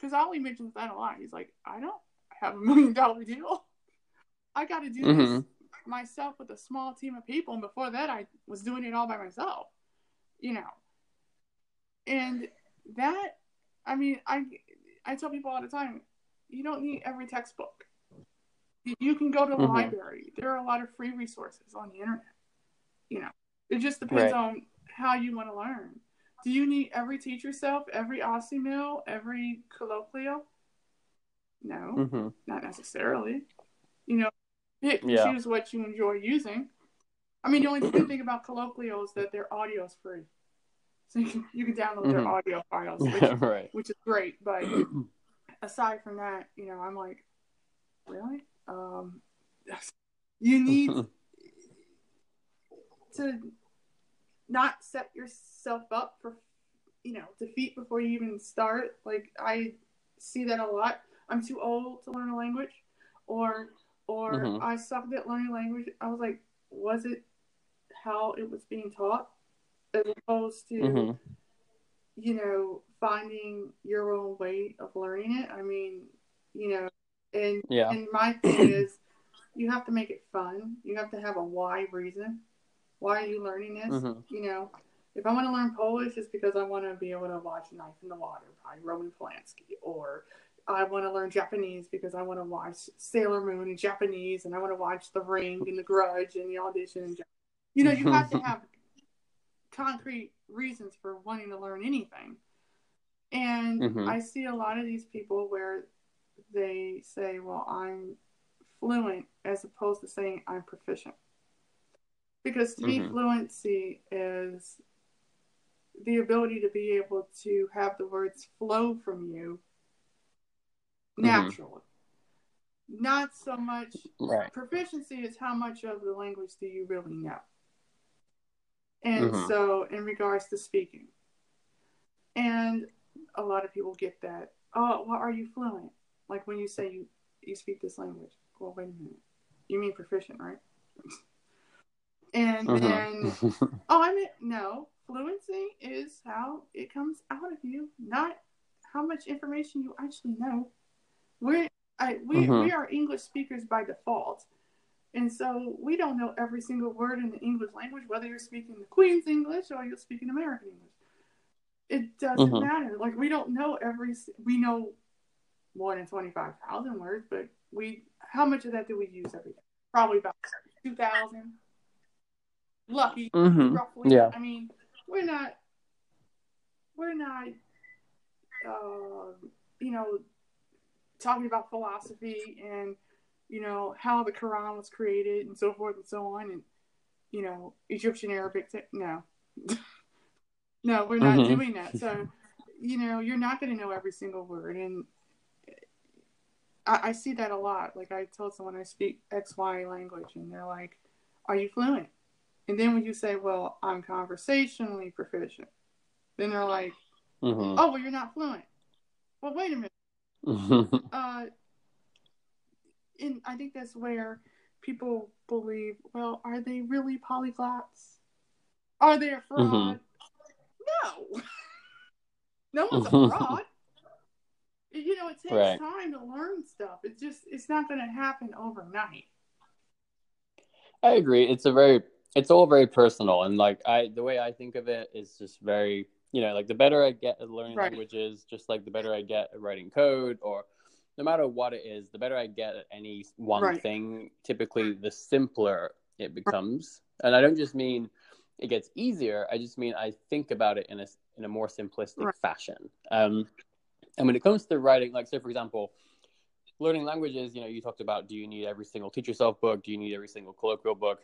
because Olly mentions that a lot. He's like, I don't have a million dollar deal. I got to do this Mhm. myself with a small team of people. And before that, I was doing it all by myself, you know. And that, I mean, I, I tell people all the time, you don't need every textbook. You- can go to the Mhm. library. There are a lot of free resources on the internet. You know, it just depends Right. on how you want to learn. Do you need every teach yourself, every Assimil, every colloquial? No, hmm not necessarily. You know, pick Yeah. choose what you enjoy using. I mean, the only good thing about colloquial is that their audio is free, so you can you can download their Mhm. audio files, which, right. which is great. But aside from that, you know, I'm like, really? Um, you need to not set yourself up for you know defeat before you even start like i see that a lot i'm too old to learn a language or or Mhm. i sucked at learning language i was like was it how it was being taught as opposed to hmm you know finding your own way of learning it i mean you know and Yeah. and my thing is, you have to make it fun. You have to have a why reason. Why are you learning this? Mhm. You know, if I want to learn Polish, it's because I want to be able to watch Knife in the Water by Roman Polanski, or I want to learn Japanese because I want to watch Sailor Moon in Japanese, and I want to watch The Ring and The Grudge and The Audition. In Jap- you know, you have to have concrete reasons for wanting to learn anything. And Mhm. I see a lot of these people where they say, well, I'm fluent as opposed to saying I'm proficient. Because to me, Mhm. fluency is the ability to be able to have the words flow from you Mhm. naturally. Not so much Right. proficiency is how much of the language do you really know. And Mhm. so, in regards to speaking, and a lot of people get that. Oh, well, are you fluent? Like when you say you you speak this language. Well, wait a minute. You mean proficient, right? And then, Mhm. oh, I mean, no. Fluency is how it comes out of you, not how much information you actually know. We're I, we Mhm. we are English speakers by default, and so we don't know every single word in the English language, whether you're speaking the Queen's English or you're speaking American English. It doesn't Mhm. matter. Like we don't know every. We know more than twenty five thousand words, but we how much of that do we use every day? Probably about two thousand. Lucky, Mhm. roughly. Yeah. I mean, we're not. We're not. Uh, you know, talking about philosophy and you know how the Quran was created and so forth and so on and you know Egyptian Arabic. T- no, no, we're not Mhm. doing that. So you know you're not going to know every single word and. I, I see that a lot. Like I told someone I speak X Y language, and they're like, "Are you fluent?" And then when you say, "Well, I'm conversationally proficient," then they're like, Mhm. "Oh, well, you're not fluent." Well, wait a minute. Uh, and I think that's where people believe, well, are they really polyglots? Are they a fraud? No. no one's a fraud. You know, it takes Right. time to learn stuff. It's just it's not going to happen overnight. I agree. It's a very, it's all very personal, and like I, the way I think of it is just very, you know, like the better I get at learning Right. languages, just like the better I get at writing code, or no matter what it is, the better I get at any one Right. thing. Typically, the simpler it becomes, and I don't just mean it gets easier. I just mean I think about it in a in a more simplistic Right. fashion. Um, and when it comes to writing, like so for example, learning languages, you know, you talked about do you need every single teach yourself book? Do you need every single colloquial book?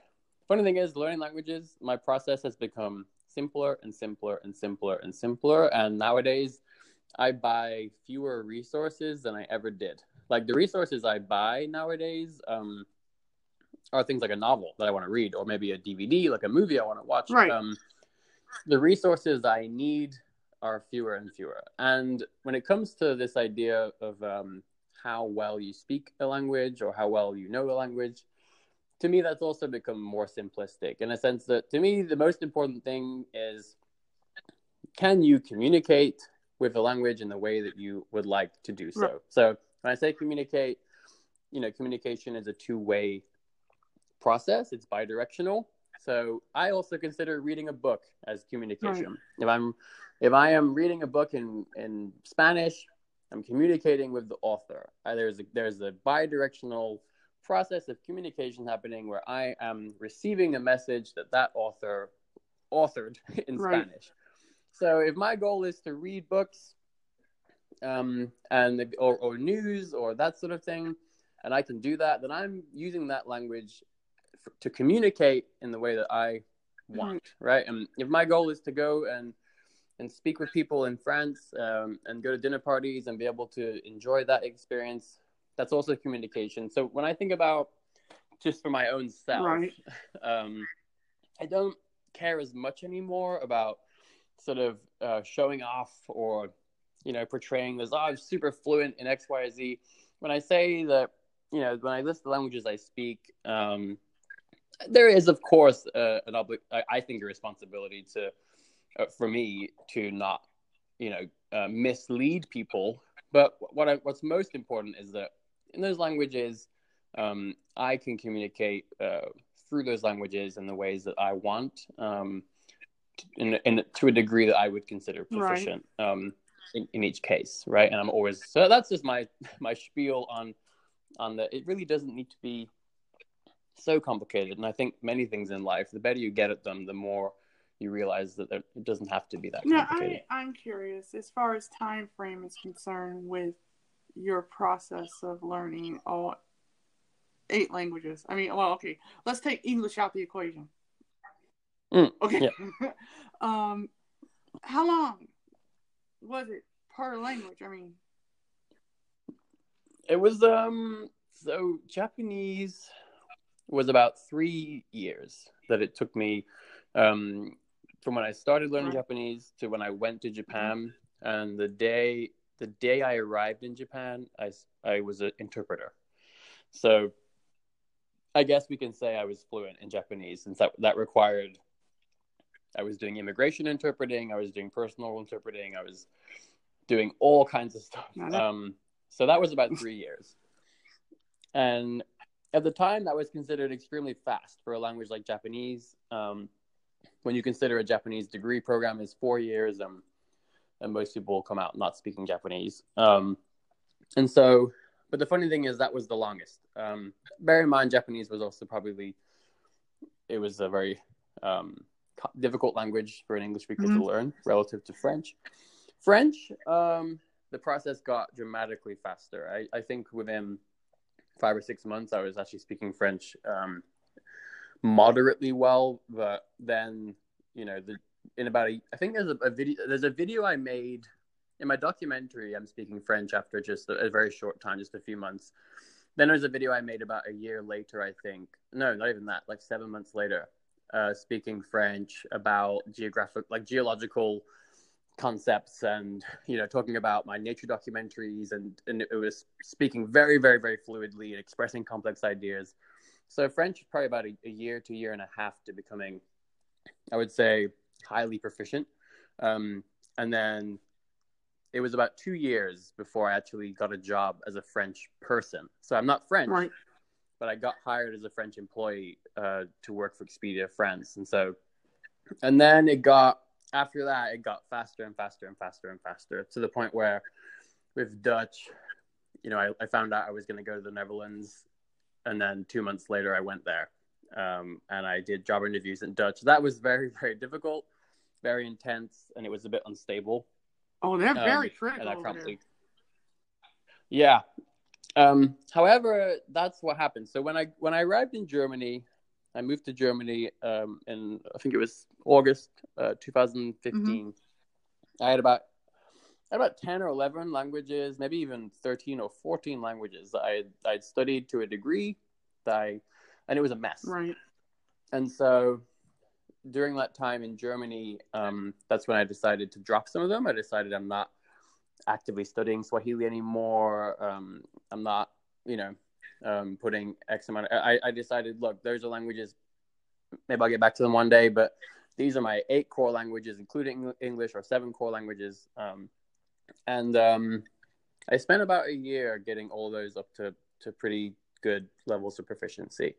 Funny thing is, learning languages, my process has become simpler and simpler and simpler and simpler. And nowadays, I buy fewer resources than I ever did. Like the resources I buy nowadays um, are things like a novel that I want to read, or maybe a DVD, like a movie I want to watch. Right. Um, the resources I need are fewer and fewer. And when it comes to this idea of um, how well you speak a language or how well you know a language, to me, that's also become more simplistic in a sense that to me, the most important thing is can you communicate with the language in the way that you would like to do so? Right. So when I say communicate, you know, communication is a two way process, it's bidirectional. So I also consider reading a book as communication. If I'm if I am reading a book in, in Spanish, I'm communicating with the author. Uh, there's a, there's a bidirectional process of communication happening where I am receiving a message that that author authored in Right. Spanish. So if my goal is to read books, um, and or, or news or that sort of thing, and I can do that, then I'm using that language f- to communicate in the way that I want, right? And if my goal is to go and and speak with people in France um, and go to dinner parties and be able to enjoy that experience, that's also communication. So when I think about just for my own self, Right. um, I don't care as much anymore about sort of uh, showing off or you know portraying as oh, I'm super fluent in X, Y, Z. When I say that, you know, when I list the languages I speak, um, there is of course uh, an obli- I, I think a responsibility to uh, for me to not you know uh, mislead people. But what I, what's most important is that in those languages, um, I can communicate uh, through those languages in the ways that I want, um, in, in to a degree that I would consider Right. proficient um, in, in each case, right? And I'm always so that's just my my spiel on on the. It really doesn't need to be so complicated, and I think many things in life, the better you get at them, the more you realize that it doesn't have to be that Now. I, I'm curious as far as time frame is concerned with your process of learning all eight languages. I mean, well, okay, let's take English out the equation. Mm, okay. um, how long was it per language? I mean, It was um so Japanese was about three years that it took me um from when I started learning Japanese to when I went to Japan and the day the day I arrived in Japan I, I was an interpreter. So I guess we can say I was fluent in Japanese since that that required I was doing immigration interpreting, I was doing personal interpreting, I was doing all kinds of stuff. Um, so that was about three years. And at the time, that was considered extremely fast for a language like Japanese. Um, when you consider a Japanese degree program is four years, um, and most people will come out not speaking Japanese. Um, and so, but the funny thing is, that was the longest. Um, bear in mind, Japanese was also probably, it was a very um, difficult language for an English speaker Mhm. to learn relative to French. French, um, the process got dramatically faster. I, I think within five or six months, I was actually speaking French um, moderately well. But then, you know, the, in about a, I think there's a, a video. There's a video I made in my documentary. I'm speaking French after just a, a very short time, just a few months. Then there's a video I made about a year later. I think no, not even that. Like seven months later, uh, speaking French about geographic, like geological concepts and you know talking about my nature documentaries and and it was speaking very very very fluidly and expressing complex ideas so french is probably about a, a year to year and a half to becoming i would say highly proficient um, and then it was about two years before I actually got a job as a French person. So I'm not French, Right. but I got hired as a French employee uh, to work for Expedia France. And so, and then it got, after that, it got faster and faster and faster and faster to the point where with Dutch, you know, I, I found out I was going to go to the Netherlands. And then two months later, I went there um, and I did job interviews in Dutch. That was very, very difficult, very intense, and it was a bit unstable. Oh, they're Um, very critical. and I over promptly, yeah. Um, however, that's what happened. So when I when I arrived in Germany, I moved to Germany um, in I think it was August uh, 2015. Mm-hmm. I had about I had about 10 or 11 languages, maybe even 13 or 14 languages that I I'd studied to a degree that I and it was a mess. Right. And so during that time in Germany, um, that's when I decided to drop some of them. I decided I'm not actively studying Swahili anymore. Um, I'm not, you know, um, putting X amount. Of, I, I decided, look, those are languages. Maybe I'll get back to them one day, but these are my eight core languages, including English, or seven core languages. Um, and um, I spent about a year getting all those up to to pretty good levels of proficiency.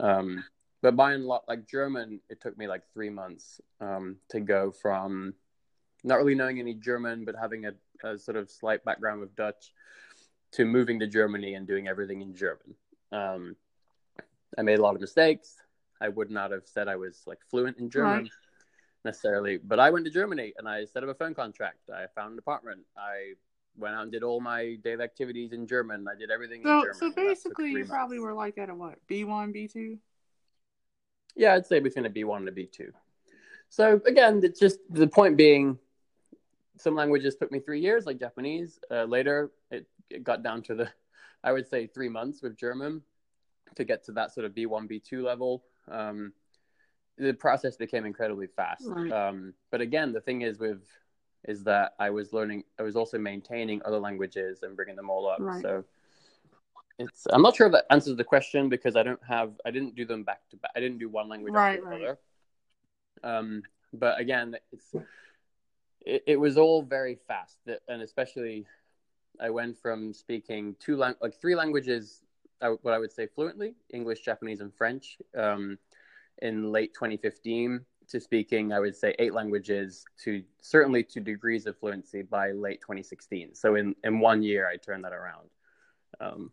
Um, but by and large, like German, it took me like three months um, to go from not really knowing any German, but having a, a sort of slight background with Dutch, to moving to Germany and doing everything in German. Um, I made a lot of mistakes. I would not have said I was like fluent in German Right. necessarily, but I went to Germany and I set up a phone contract. I found an apartment. I went out and did all my daily activities in German. I did everything in So, German. so basically, you probably were like at a what? B one, B two. Yeah, I'd say between a B1 and a B2. So again, it's just the point being, some languages took me three years, like Japanese. Uh, later, it, it got down to the, I would say, three months with German to get to that sort of B1, B2 level. Um, the process became incredibly fast. Right. Um, but again, the thing is with is that I was learning, I was also maintaining other languages and bringing them all up. Right. So it's, I'm not sure if that answers the question because I don't have, I didn't do them back to back. I didn't do one language Right, after the right. Um, but again, it's, it, it was all very fast, and especially I went from speaking two lang- like three languages, I, what I would say fluently, English, Japanese, and French, um, in late 2015 to speaking, I would say eight languages to certainly to degrees of fluency by late 2016. So in in one year, I turned that around. Um,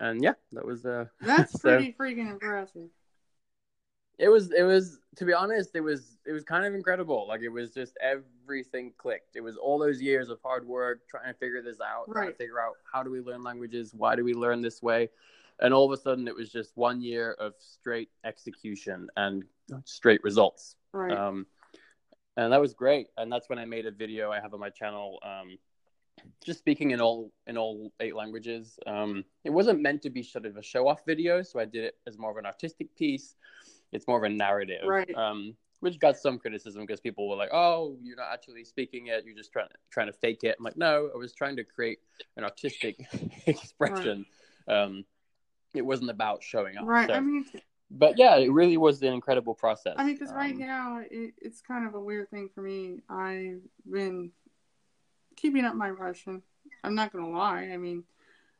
and yeah, that was uh, That's So- pretty freaking impressive. it was it was to be honest it was it was kind of incredible like it was just everything clicked it was all those years of hard work trying to figure this out trying to Right. figure out how do we learn languages why do we learn this way and all of a sudden it was just one year of straight execution and straight results Right. um, and that was great and that's when i made a video i have on my channel um, just speaking in all in all eight languages um, it wasn't meant to be sort of a show off video so i did it as more of an artistic piece it's more of a narrative Right. um, which got some criticism because people were like oh you're not actually speaking it you're just trying to trying to fake it i'm like no i was trying to create an artistic expression um, it wasn't about showing off right. So- I mean, but yeah it really was an incredible process I mean, because right Um, now it, it's kind of a weird thing for me. I've been keeping up my Russian. I'm not gonna lie. I mean,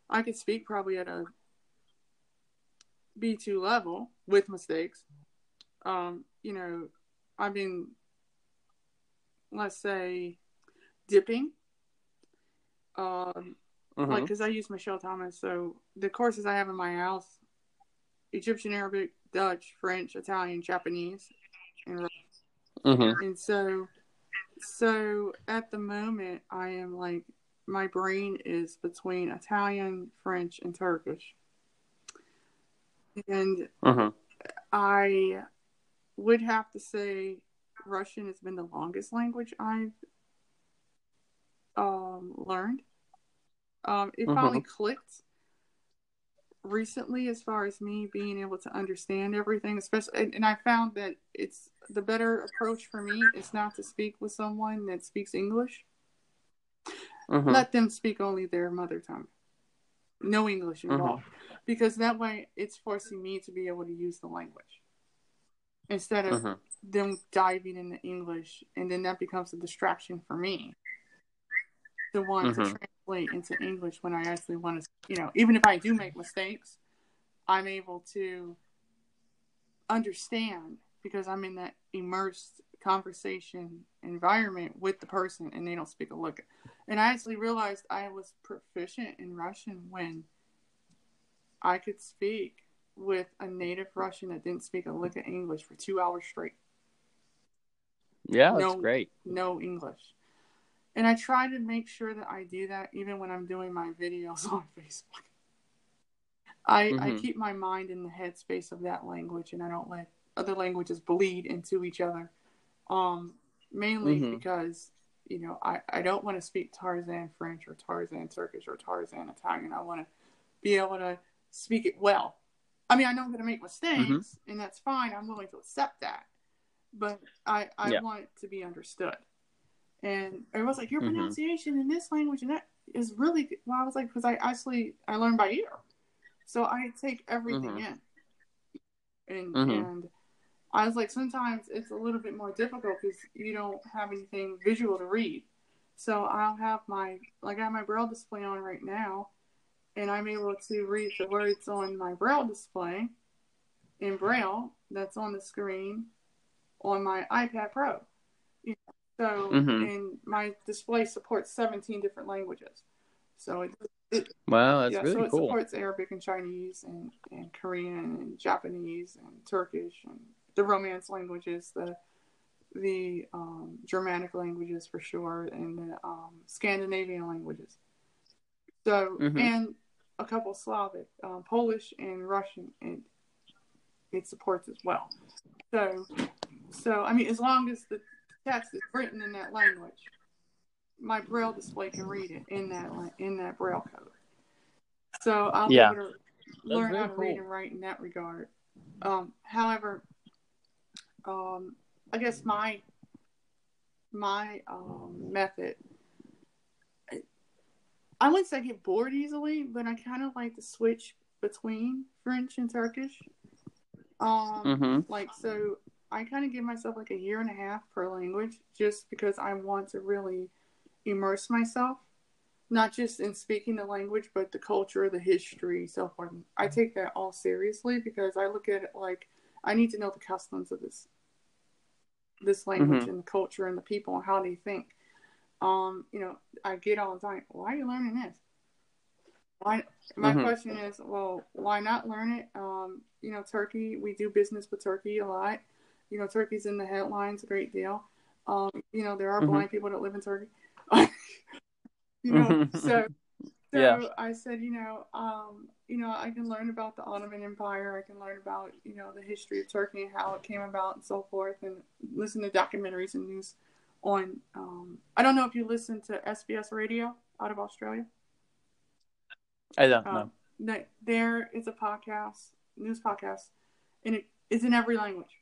I could speak probably at a B2 level with mistakes. Um, you know, I've been, let's say, dipping. Um, mhm. like because I use Michel Thomas. So the courses I have in my house: Egyptian, Arabic, Dutch, French, Italian, Japanese, and Mhm. and so so at the moment I am like my brain is between Italian, French, and Turkish, and Mhm. I would have to say Russian has been the longest language I've um, learned. Um, it Mhm. finally clicked recently as far as me being able to understand everything, especially, and, and I found that it's the better approach for me is not to speak with someone that speaks English. Mhm. Let them speak only their mother tongue, no English involved, because that way it's forcing me to be able to use the language instead of Mhm. them diving into English, and then that becomes a distraction for me. the one to Mhm. translate into English when I actually want to, you know, even if I do make mistakes, I'm able to understand because I'm in that immersed conversation environment with the person and they don't speak a lick. And I actually realized I was proficient in Russian when I could speak with a native Russian that didn't speak a lick of English for two hours straight Yeah, that's No. great. no English. And I try to make sure that I do that even when I'm doing my videos on Facebook. I, I Mhm. keep my mind in the headspace of that language and I don't let other languages bleed into each other. Um, mainly Mhm. because, you know, I, I don't want to speak Tarzan French or Tarzan Turkish or Tarzan Italian. I want to be able to speak it well. I mean, I know I'm going to make mistakes and that's fine. I'm willing to accept that. But I, I Yeah. want it to be understood. And everyone's like, your Mhm. pronunciation in this language and that is really good. Well, I was like, because I actually, I learned by ear. So I take everything Mhm. in. And, Mhm. and I was like, sometimes it's a little bit more difficult because you don't have anything visual to read. So I'll have my, like, I have my braille display on right now, and I'm able to read the words on my braille display in braille that's on the screen on my iPad Pro. You know, so, Mhm. and my display supports 17 different languages. So it, it Wow, that's yeah, really so it cool. supports Arabic and Chinese and, and Korean and Japanese and Turkish and the Romance languages, the the um, Germanic languages for sure, and the um, Scandinavian languages. So Mhm. and a couple Slavic, um, Polish and Russian, and it supports as well. So so I mean, as long as the text is written in that language, my braille display can read it in that in that braille code. So I'll Yeah. be able to learn how to read and write in that regard. Um, however, um, I guess my my um, method. I wouldn't say I get bored easily, but I kind of like to switch between French and Turkish. Um, Mhm. like so i kind of give myself like a year and a half per language just because i want to really immerse myself not just in speaking the language but the culture the history so forth i take that all seriously because i look at it like i need to know the customs of this this language and the culture and the people and how they think. Um you know i get all the time why are you learning this? Why my Mhm. question is well why not learn it? Um you know turkey we do business with turkey a lot. You know turkey's in the headlines a great deal. Um you know there are Mhm. blind people that live in turkey. You know Mhm. so so Yeah. i said you know um you know i can learn about the ottoman empire i can learn about you know the history of turkey and how it came about and so forth and listen to documentaries and news on um i don't know if you listen to sbs radio out of australia I don't um, know. there is a podcast, news podcast, and it is in every language.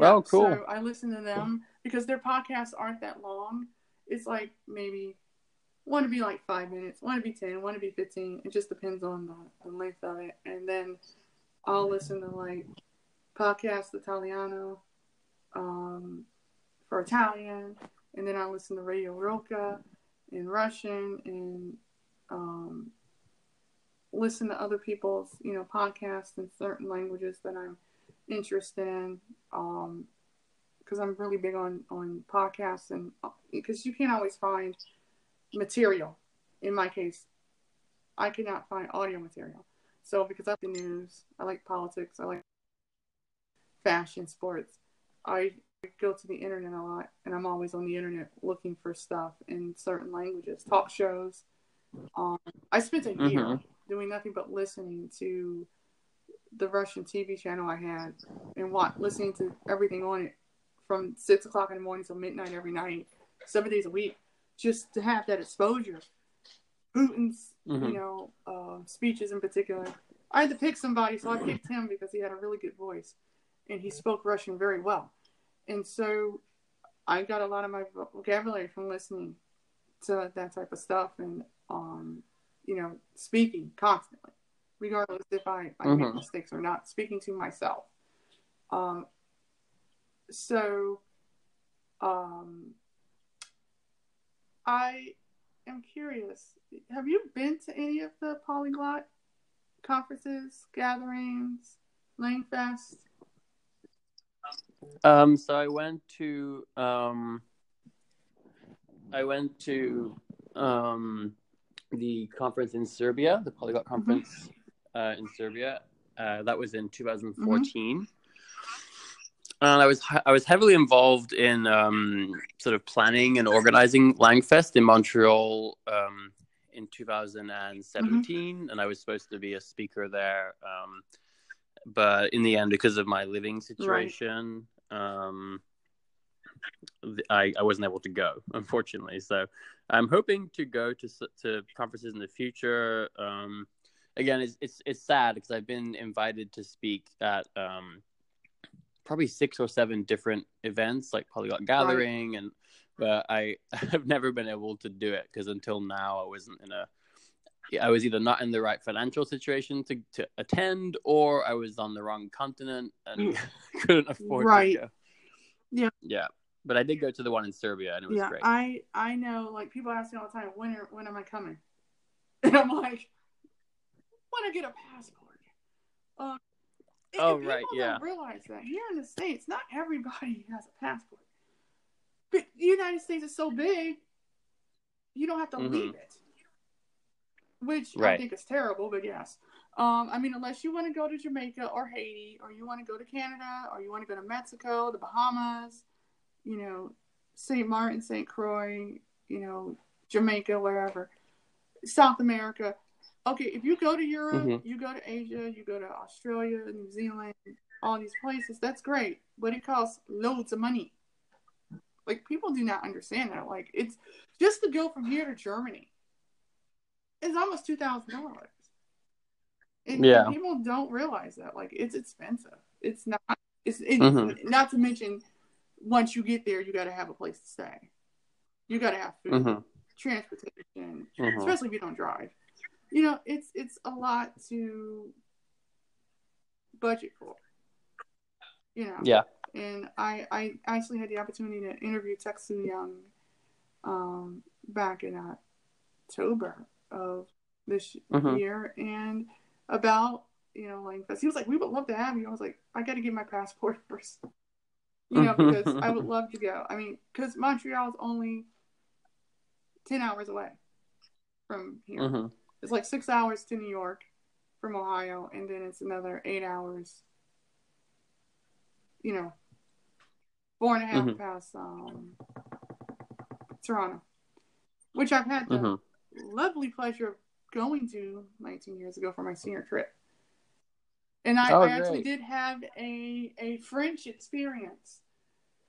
Oh, cool. So I listen to them because their podcasts aren't that long. It's like maybe one to be like five minutes, want to be 10, want to be fifteen. It just depends on the, the length of it. And then I'll listen to like podcast Italiano um, for Italian, and then I listen to Radio Roca in Russian and um, listen to other people's you know podcasts in certain languages that I'm interested in because I'm really big on on podcasts and because you can't always find material. In my case, I cannot find audio material. So because I like the news, I like politics, I like fashion, sports, I go to the internet a lot, and I'm always on the internet looking for stuff in certain languages, talk shows. Um, I spent a year Mhm. doing nothing but listening to the Russian TV channel I had and what listening to everything on it from six o'clock in the morning till midnight every night, seven days a week, just to have that exposure. Putin's, you Mhm. know, uh, speeches in particular. I had to pick somebody, so I picked him because he had a really good voice, and he spoke Russian very well, and so I got a lot of my vocabulary from listening to that type of stuff and, um, you know, speaking constantly, regardless if I, I make Mhm. mistakes or not, speaking to myself. Um, so, um, I am curious. Have you been to any of the polyglot conferences, gatherings, Langfest? Um, so I went to um, I went to um, the conference in Serbia, the Polyglot conference uh, in Serbia. Uh, that was in 2014. And I was I was heavily involved in um, sort of planning and organizing Langfest in Montreal um, in 2017, and I was supposed to be a speaker there. Um, but in the end, because of my living situation, um, I, I wasn't able to go, unfortunately. So I'm hoping to go to to conferences in the future. Um, again, it's it's it's sad because I've been invited to speak at um, probably six or seven different events, like Polyglot Gathering, and but I have never been able to do it because until now I wasn't in a I was either not in the right financial situation to, to attend, or I was on the wrong continent and couldn't afford Right. to go. Yeah. yeah. But I did go to the one in Serbia, and it was yeah, great. I I know. Like people ask me all the time, when are, when am I coming? And I'm like, when I get a passport. Um, Oh, people right, yeah. Don't realize that here in the states, not everybody has a passport. But the United States is so big, you don't have to Mhm. leave it, which I think is terrible. But yes. Um, I mean, unless you want to go to Jamaica or Haiti, or you want to go to Canada, or you want to go to Mexico, the Bahamas, you know, St. Martin, St. Croix, you know, Jamaica, wherever, South America. Okay, if you go to Europe, Mhm. you go to Asia, you go to Australia, New Zealand, all these places, that's great, but it costs loads of money. Like people do not understand that. Like it's just to go from here to Germany is almost two thousand dollars. And, Yeah. people don't realize that. Like it's expensive. It's not. It's it, Mhm. not to mention once you get there, you got to have a place to stay. You got to have food, Mhm. transportation, Mhm. especially if you don't drive. You know, it's it's a lot to budget for. You know. Yeah. And I I actually had the opportunity to interview Texu Young um, back in October of this Mhm. year, and about you know Langfest. He was like, "We would love to have you." I was like, "I got to get my passport first. You know, because I would love to go. I mean, because Montreal is only ten hours away from here. Mhm. It's like six hours to New York from Ohio, and then it's another eight hours. You know, four and a half Mhm. past um, Toronto, which I've had the Mhm. lovely pleasure of going to 19 years ago for my senior trip. And I, Oh, I actually did have a, a French experience.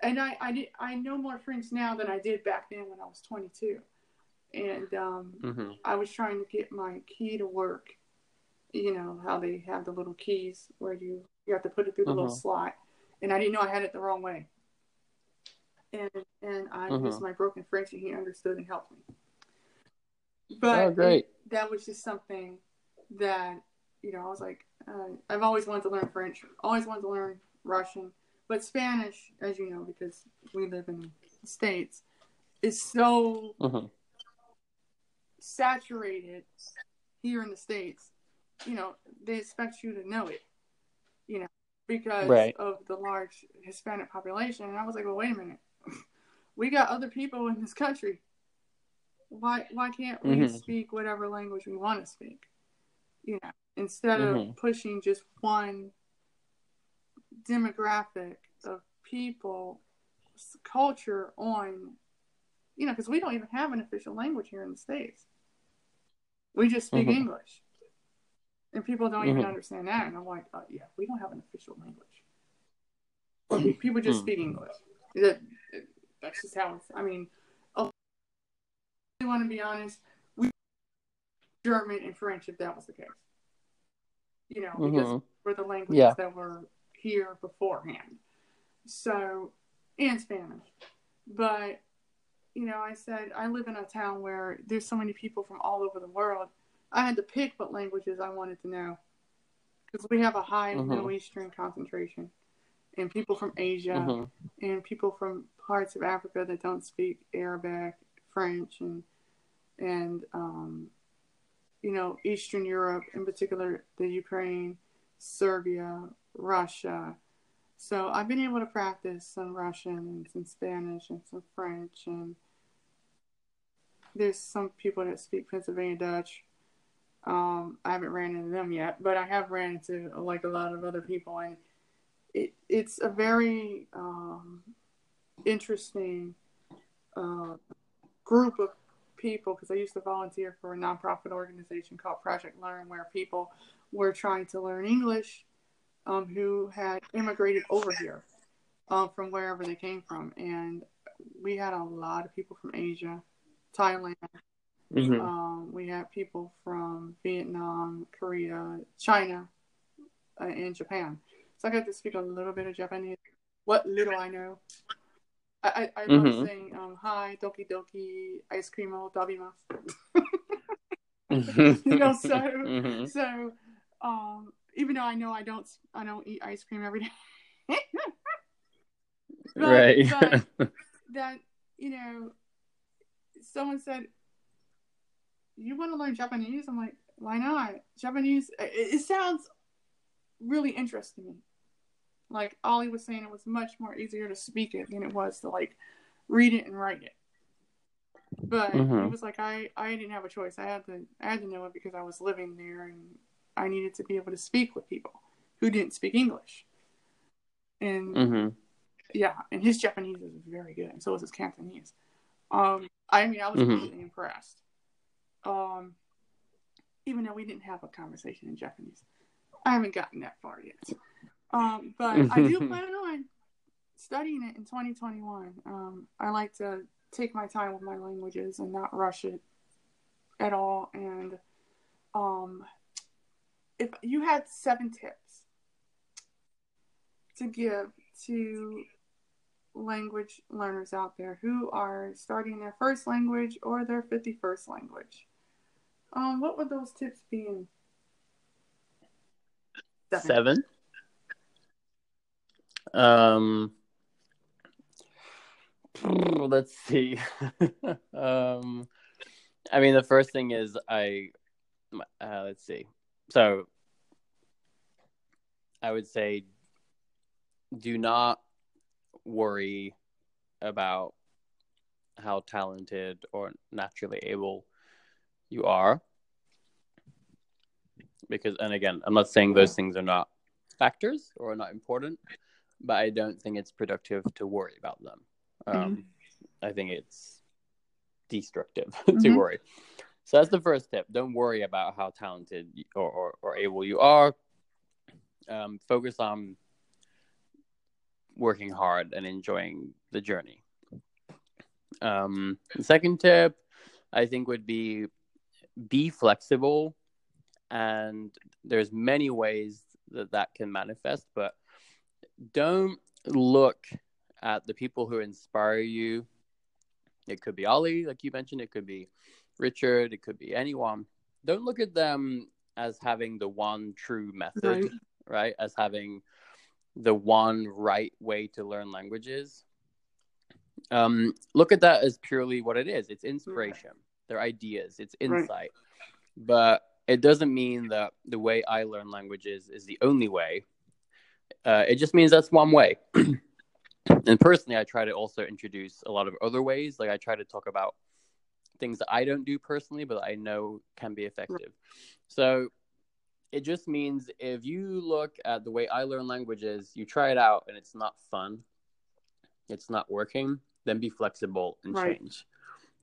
And I, I did I know more French now than I did back then when I was 22. And um, Mhm. I was trying to get my key to work. You know how they have the little keys where you you have to put it through the little Mhm. slot, and I didn't know I had it the wrong way. And and I Mhm. used my broken French, and he understood and helped me. But Oh, great. it- that was just something that you know I was like uh, I've always wanted to learn French, always wanted to learn Russian, but Spanish, as you know, because we live in the states, is so Mhm. Saturated here in the states you know they expect you to know it you know because Right. of the large hispanic population and i was like well wait a minute we got other people in this country why why can't we Mhm. speak whatever language we want to speak you know instead Mhm. of pushing just one demographic of people culture on you know because we don't even have an official language here in the states we just speak Mhm. english and people don't even Mhm. understand that and i'm like uh, yeah we don't have an official language people just speak english that, that's just how it's i mean i want to be honest we german and french if that was the case you know because Mhm. were the languages Yeah. that were here beforehand. So, and Spanish. But, you know, I said, I live in a town where there's so many people from all over the world. I had to pick what languages I wanted to know. Because we have a high Mhm. Middle Eastern concentration. And people from Asia Mhm. and people from parts of Africa that don't speak Arabic, French and and um, you know Eastern Europe, in particular the Ukraine, Serbia, Russia. So I've been able to practice some Russian and some Spanish and some French and there's some people that speak Pennsylvania Dutch. Um, I haven't ran into them yet, but I have ran into like a lot of other people, and it it's a very um, interesting uh, group of people because I used to volunteer for a nonprofit organization called Project Learn, where people were trying to learn English um, who had immigrated over here um, from wherever they came from, and we had a lot of people from Asia, Thailand. Mm-hmm. Um, we had people from Vietnam, Korea, China, uh, and Japan. So I got to speak a little bit of Japanese. What little I know. I, I, I love Mhm. saying um, hi, doki doki, ice cream o dabimasu. Mm-hmm. you know, so Mhm. so um, even though I know I don't I don't eat ice cream every day. But- right. but- that you know someone said you want to learn japanese? I'm like why not? Japanese it, it sounds really interesting to me. Like Olly was saying it was much more easier to speak it than it was to like read it and write it. But he Mhm. was like i i didn't have a choice. I had to i had to know it because i was living there and i needed to be able to speak with people who didn't speak english. And hmm yeah, and his Japanese is very good, and so is his Cantonese. Um, I mean, I was Mhm. really impressed. Um, even though we didn't have a conversation in Japanese, I haven't gotten that far yet. Um, but I do plan on studying it in 2021. Um, I like to take my time with my languages and not rush it at all. And um, if you had seven tips to give to language learners out there who are starting their first language or their 51st language, um, what would those tips be in? Seven. Um, let's see. um, I mean, the first thing is I, uh, let's see. So, I would say, do not worry about how talented or naturally able you are. Because, and again, I'm not saying those things are not factors or are not important, but I don't think it's productive to worry about them. Um, I think it's destructive to Mhm. worry. So that's the first tip. Don't worry about how talented or, or, or able you are. Um, focus on working hard and enjoying the journey. Um, the second tip, I think, would be be flexible. And there's many ways that that can manifest, but don't look at the people who inspire you. It could be Olly, like you mentioned, it could be Richard, it could be anyone. Don't look at them as having the one true method, Right. right? As having the one right way to learn languages. Um, look at that as purely what it is. It's inspiration. They're ideas. It's Right. insight. But it doesn't mean that the way I learn languages is the only way. Uh, it just means that's one way. and personally, I try to also introduce a lot of other ways. Like I try to talk about things that I don't do personally, but I know can be effective. So it just means if you look at the way I learn languages, you try it out and it's not fun, it's not working, then be flexible and Right. change.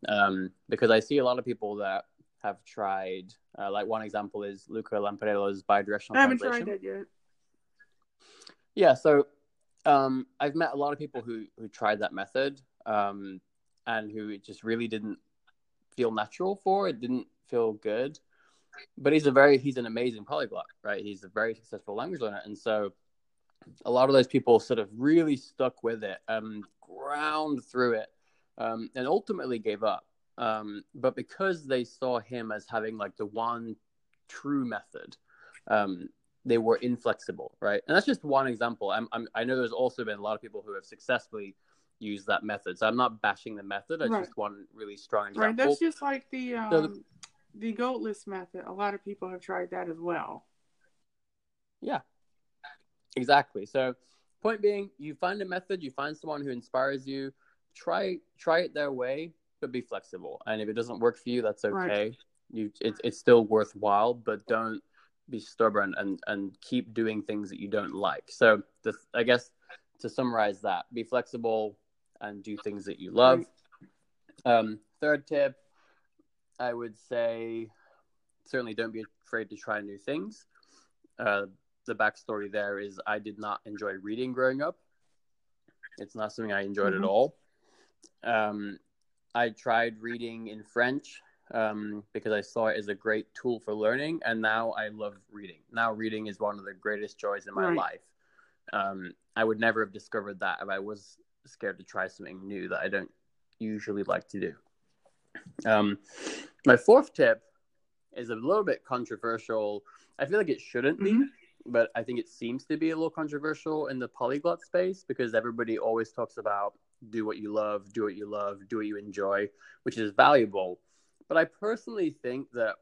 Um, because I see a lot of people that have tried, uh, like one example is Luca Lampariello's bidirectional I haven't translation. tried that yet. Yeah, so um, I've met a lot of people who who tried that method um, and who it just really didn't feel natural for. It didn't feel good. But he's a very he's an amazing polyglot, right? He's a very successful language learner, and so a lot of those people sort of really stuck with it, um, ground through it, um, and ultimately gave up. Um, but because they saw him as having like the one true method, um, they were inflexible, right? And that's just one example. I'm, I'm, I know there's also been a lot of people who have successfully used that method. So I'm not bashing the method. It's Right. just one really strong example. Right. That's just like the um, So the- the gold list method. A lot of people have tried that as well. Yeah, exactly. So, point being, you find a method, you find someone who inspires you, try try it their way, but be flexible. And if it doesn't work for you, that's okay. Right. You it's it's still worthwhile, but don't be stubborn and and keep doing things that you don't like. So, the I guess to summarize that, be flexible and do things that you love. Um, third tip, I would say certainly don't be afraid to try new things. Uh, the backstory there is I did not enjoy reading growing up. It's not something I enjoyed Mhm. at all. Um, I tried reading in French um, because I saw it as a great tool for learning, and now I love reading. Now reading is one of the greatest joys in my Right. life. Um, I would never have discovered that if I was scared to try something new that I don't usually like to do. Um, my fourth tip is a little bit controversial. I feel like it shouldn't be, Mhm. but I think it seems to be a little controversial in the polyglot space because everybody always talks about do what you love, do what you love, do what you enjoy, which is valuable. But I personally think that,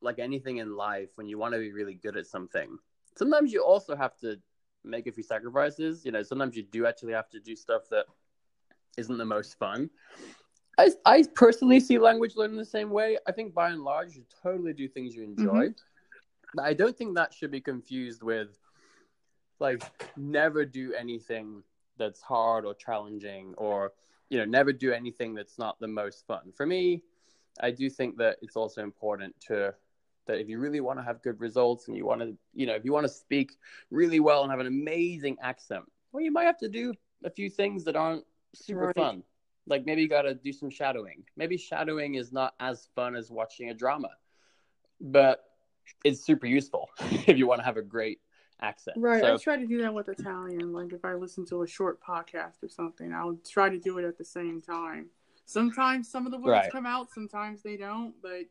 like anything in life, when you want to be really good at something, sometimes you also have to make a few sacrifices. You know, sometimes you do actually have to do stuff that isn't the most fun. I, I personally see language learning the same way. I think by and large, you totally do things you mm-hmm. enjoy. But I don't think that should be confused with like never do anything that's hard or challenging or you know never do anything that's not the most fun. For me, I do think that it's also important to that if you really want to have good results and you want to you know if you want to speak really well and have an amazing accent, well you might have to do a few things that aren't super Right. fun. Like maybe you got to do some shadowing. Maybe shadowing is not as fun as watching a drama, but it's super useful if you want to have a great accent. Right. So, I try to do that with Italian. Like if I listen to a short podcast or something, I'll try to do it at the same time. Sometimes some of the words Right. come out, sometimes they don't. But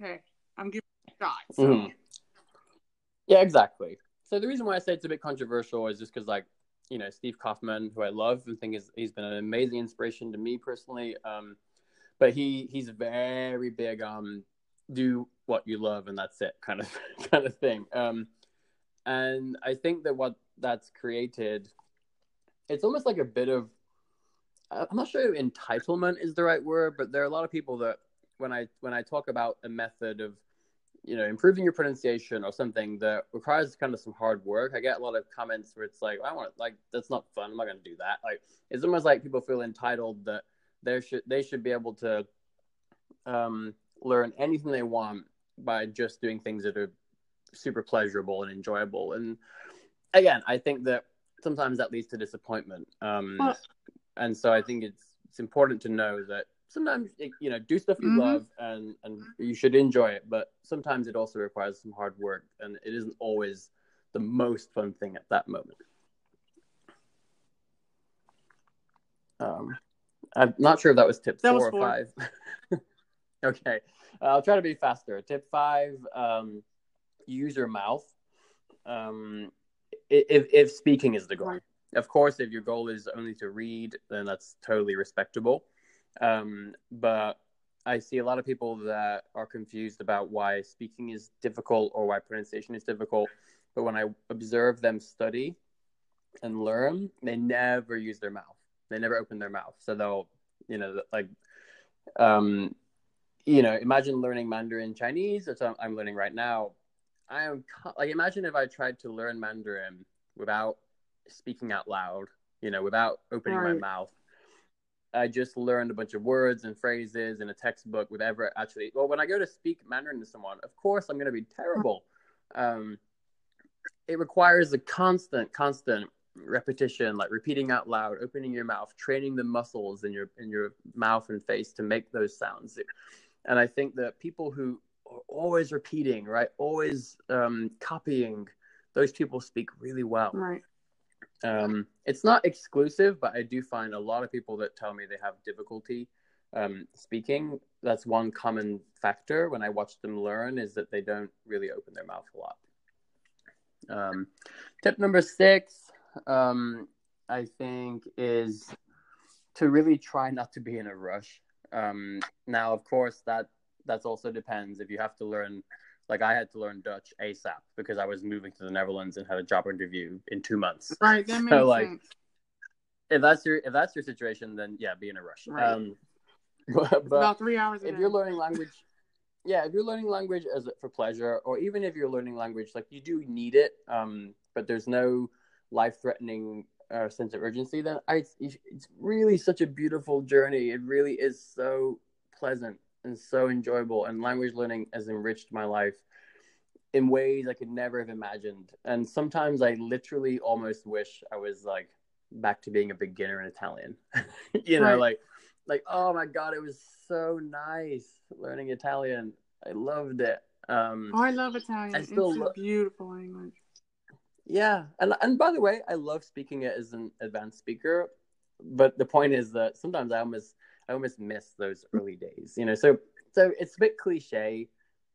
hey, I'm giving it a shot. So Mhm. yeah, exactly. So the reason why I say it's a bit controversial is just because, like, you know, Steve Kaufmann, who I love and think is he's been an amazing inspiration to me personally. Um, but he he's very big on do what you love and that's it kind of kind of thing. Um, and I think that what that's created, it's almost like a bit of I'm not sure entitlement is the right word, but there are a lot of people that when I when I talk about a method of you know improving your pronunciation or something that requires kind of some hard work, I get a lot of comments where it's like I want like that's not fun. I'm not going to do that. Like it's almost like people feel entitled that they should they should be able to um, learn anything they want by just doing things that are super pleasurable and enjoyable. And again, I think that sometimes that leads to disappointment. Um, and so I think it's it's important to know that sometimes you know do stuff you Mhm. love and and you should enjoy it, but sometimes it also requires some hard work, and it isn't always the most fun thing at that moment. Um, I'm not sure if that was tip That four was or four. five. okay, I'll try to be faster. Tip five: um, use your mouth. Um, if if speaking is the goal, of course, if your goal is only to read, then that's totally respectable. Um, but I see a lot of people that are confused about why speaking is difficult or why pronunciation is difficult. But when I observe them study and learn, they never use their mouth. They never open their mouth. So they'll, you know, like, um, you know, imagine learning Mandarin Chinese. That's what I'm learning right now. I am like, imagine if I tried to learn Mandarin without speaking out loud, you know, without opening my mouth. I just learned a bunch of words and phrases in a textbook with ever actually. Well, when I go to speak Mandarin to someone, of course I'm going to be terrible. Um, it requires a constant, constant repetition, like repeating out loud, opening your mouth, training the muscles in your in your mouth and face to make those sounds. And I think that people who are always repeating, right, always um, copying, those people speak really well. right. Um, it's not exclusive, but I do find a lot of people that tell me they have difficulty um, speaking. That's one common factor when I watch them learn is that they don't really open their mouth a lot. Um, tip number six, um, I think, is to really try not to be in a rush. Um, now, of course, that that's also depends if you have to learn. Like I had to learn Dutch ASAP because I was moving to the Netherlands and had a job interview in two months. Right, that makes So, like, sense. If that's your if that's your situation, then yeah, be in a rush. Right. Um, but, It's about three hours if you're learning language yeah if you're learning language as for pleasure or even if you're learning language like you do need it um but there's no life threatening uh, sense of urgency then I, it's really such a beautiful journey it really is so pleasant and so enjoyable and language learning has enriched my life in ways i could never have imagined and sometimes i literally almost wish i was like back to being a beginner in italian you know Right. like like oh my god it was so nice learning italian i loved it um oh, I love Italian. I still it's lo- a beautiful language. yeah and and by the way i love speaking it as an advanced speaker but the point is that sometimes i almost i almost miss those early days you know so so it's a bit cliche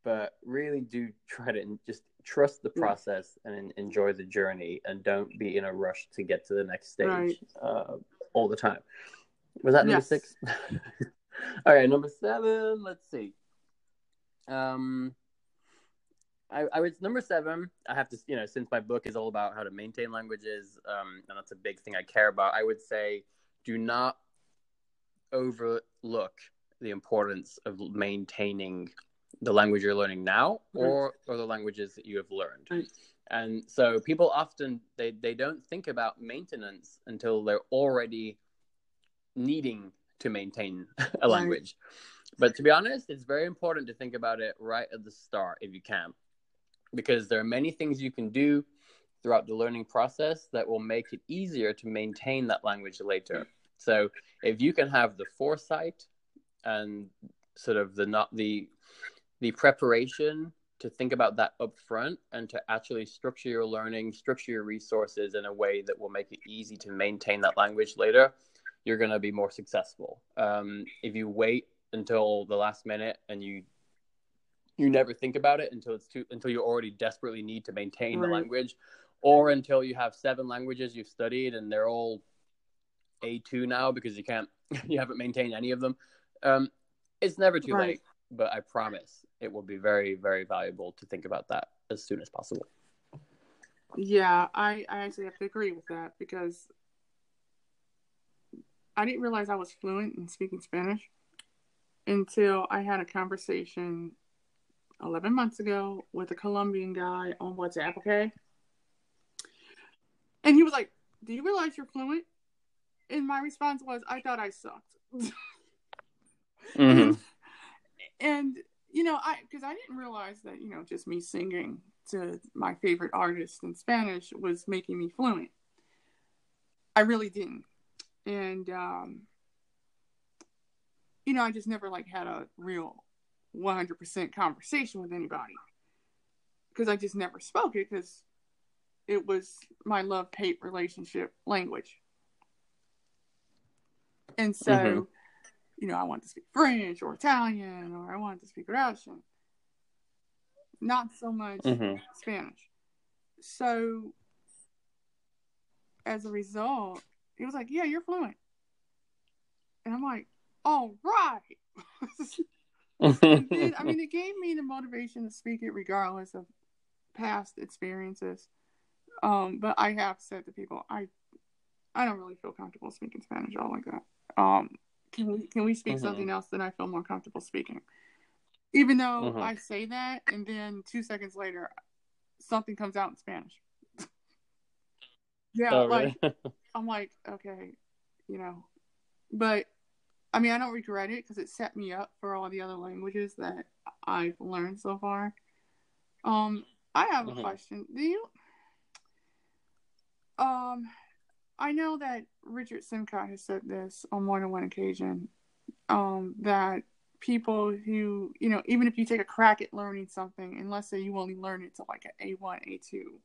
but really do try to just trust the Yeah. process and enjoy the journey and don't be in a rush to get to the next stage Right. uh, all the time was that number Yes. six all right number seven let's see um I, I was number seven. I have to, you know, since my book is all about how to maintain languages, um, and that's a big thing I care about. I would say, do not overlook the importance of maintaining the language you're learning now, mm-hmm. or or the languages that you have learned. Right. And so people often they they don't think about maintenance until they're already needing to maintain a language. But to be honest, it's very important to think about it right at the start if you can because there are many things you can do throughout the learning process that will make it easier to maintain that language later. So if you can have the foresight and sort of the not the the preparation to think about that up front and to actually structure your learning, structure your resources in a way that will make it easy to maintain that language later, you're going to be more successful. Um, if you wait until the last minute and you you never think about it until it's too until you already desperately need to maintain the language or until you have seven languages you've studied and they're all A2 now because you can't you haven't maintained any of them. Um, it's never too Right. late, but I promise it will be very very valuable to think about that as soon as possible. Yeah, I, I actually have to agree with that because I didn't realize I was fluent in speaking Spanish until I had a conversation 11 months ago with a Colombian guy on WhatsApp, okay? And he was like, Do you realize you're fluent? And my response was, I thought I sucked. Mm-hmm. and you know i because i didn't realize that you know just me singing to my favorite artist in spanish was making me fluent i really didn't and um you know i just never like had a real 100% conversation with anybody because i just never spoke it because it was my love hate relationship language and so Mhm. you know, I want to speak French or Italian or I want to speak Russian. Not so much Mhm. Spanish. So as a result, he was like, Yeah, you're fluent. And I'm like, All right. Then, I mean, it gave me the motivation to speak it regardless of past experiences. Um, but I have said to people, I I don't really feel comfortable speaking Spanish all like that. Um, can we can we speak Mhm. something else that I feel more comfortable speaking? Even though Mhm. I say that, and then two seconds later, something comes out in Spanish. yeah, Oh, like really? I'm like, okay, you know, but I mean, I don't regret it because it set me up for all the other languages that I've learned so far. Um, I have a Mhm. question. Do you? Um, I know that Richard Simcott has said this on more than one occasion. Um, that people who, you know, even if you take a crack at learning something, and let's say you only learn it to like an A one, A two,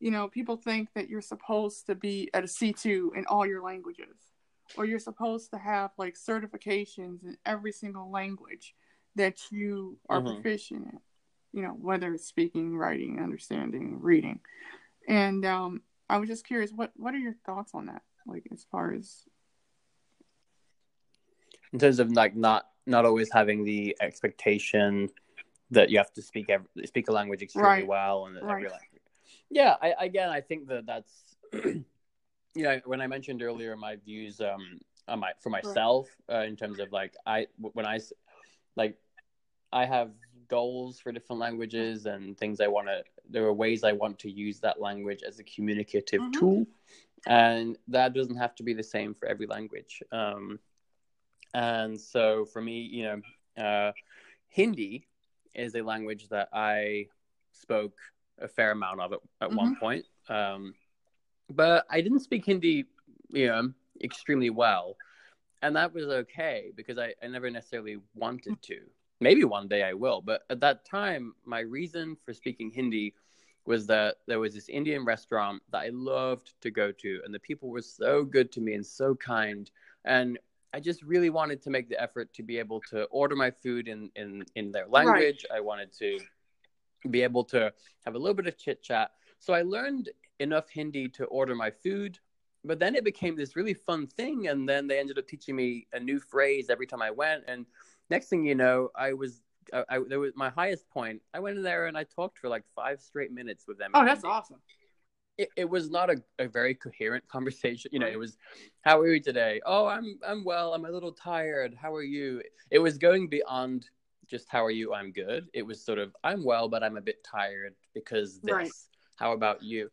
you know, people think that you're supposed to be at a C2 in all your languages, or you're supposed to have like certifications in every single language that you are Mhm. proficient in, you know, whether it's speaking, writing, understanding, reading. And um, I was just curious, what what are your thoughts on that? Like as far as in terms of like not not always having the expectation that you have to speak every, speak a language extremely Right. well and that every language. Yeah, I, again, I think that that's you know when I mentioned earlier my views um on my for myself uh, in terms of like I when I like I have goals for different languages and things I want to. There are ways I want to use that language as a communicative Mhm. tool, and that doesn't have to be the same for every language. Um, and so for me, you know, uh, Hindi is a language that I spoke a fair amount of at, at one point. Um, but I didn't speak Hindi, you know, extremely well. And that was okay because I, I never necessarily wanted to. Maybe one day I will. But at that time, my reason for speaking Hindi was that there was this Indian restaurant that I loved to go to, and the people were so good to me and so kind. And I just really wanted to make the effort to be able to order my food in, in, in their language. I wanted to be able to have a little bit of chit chat. So I learned enough Hindi to order my food, but then it became this really fun thing. And then they ended up teaching me a new phrase every time I went. And next thing you know, I was, I, I there was my highest point. I went in there and I talked for like five straight minutes with them. Oh, that's awesome. it, it was not a, a very coherent conversation. You know, it was, "How are you today?" "Oh, I'm I'm well. I'm a little tired. How are you?" It was going beyond just "How are you?" "I'm good." It was sort of "I'm well, but I'm a bit tired because this." Right. How about you?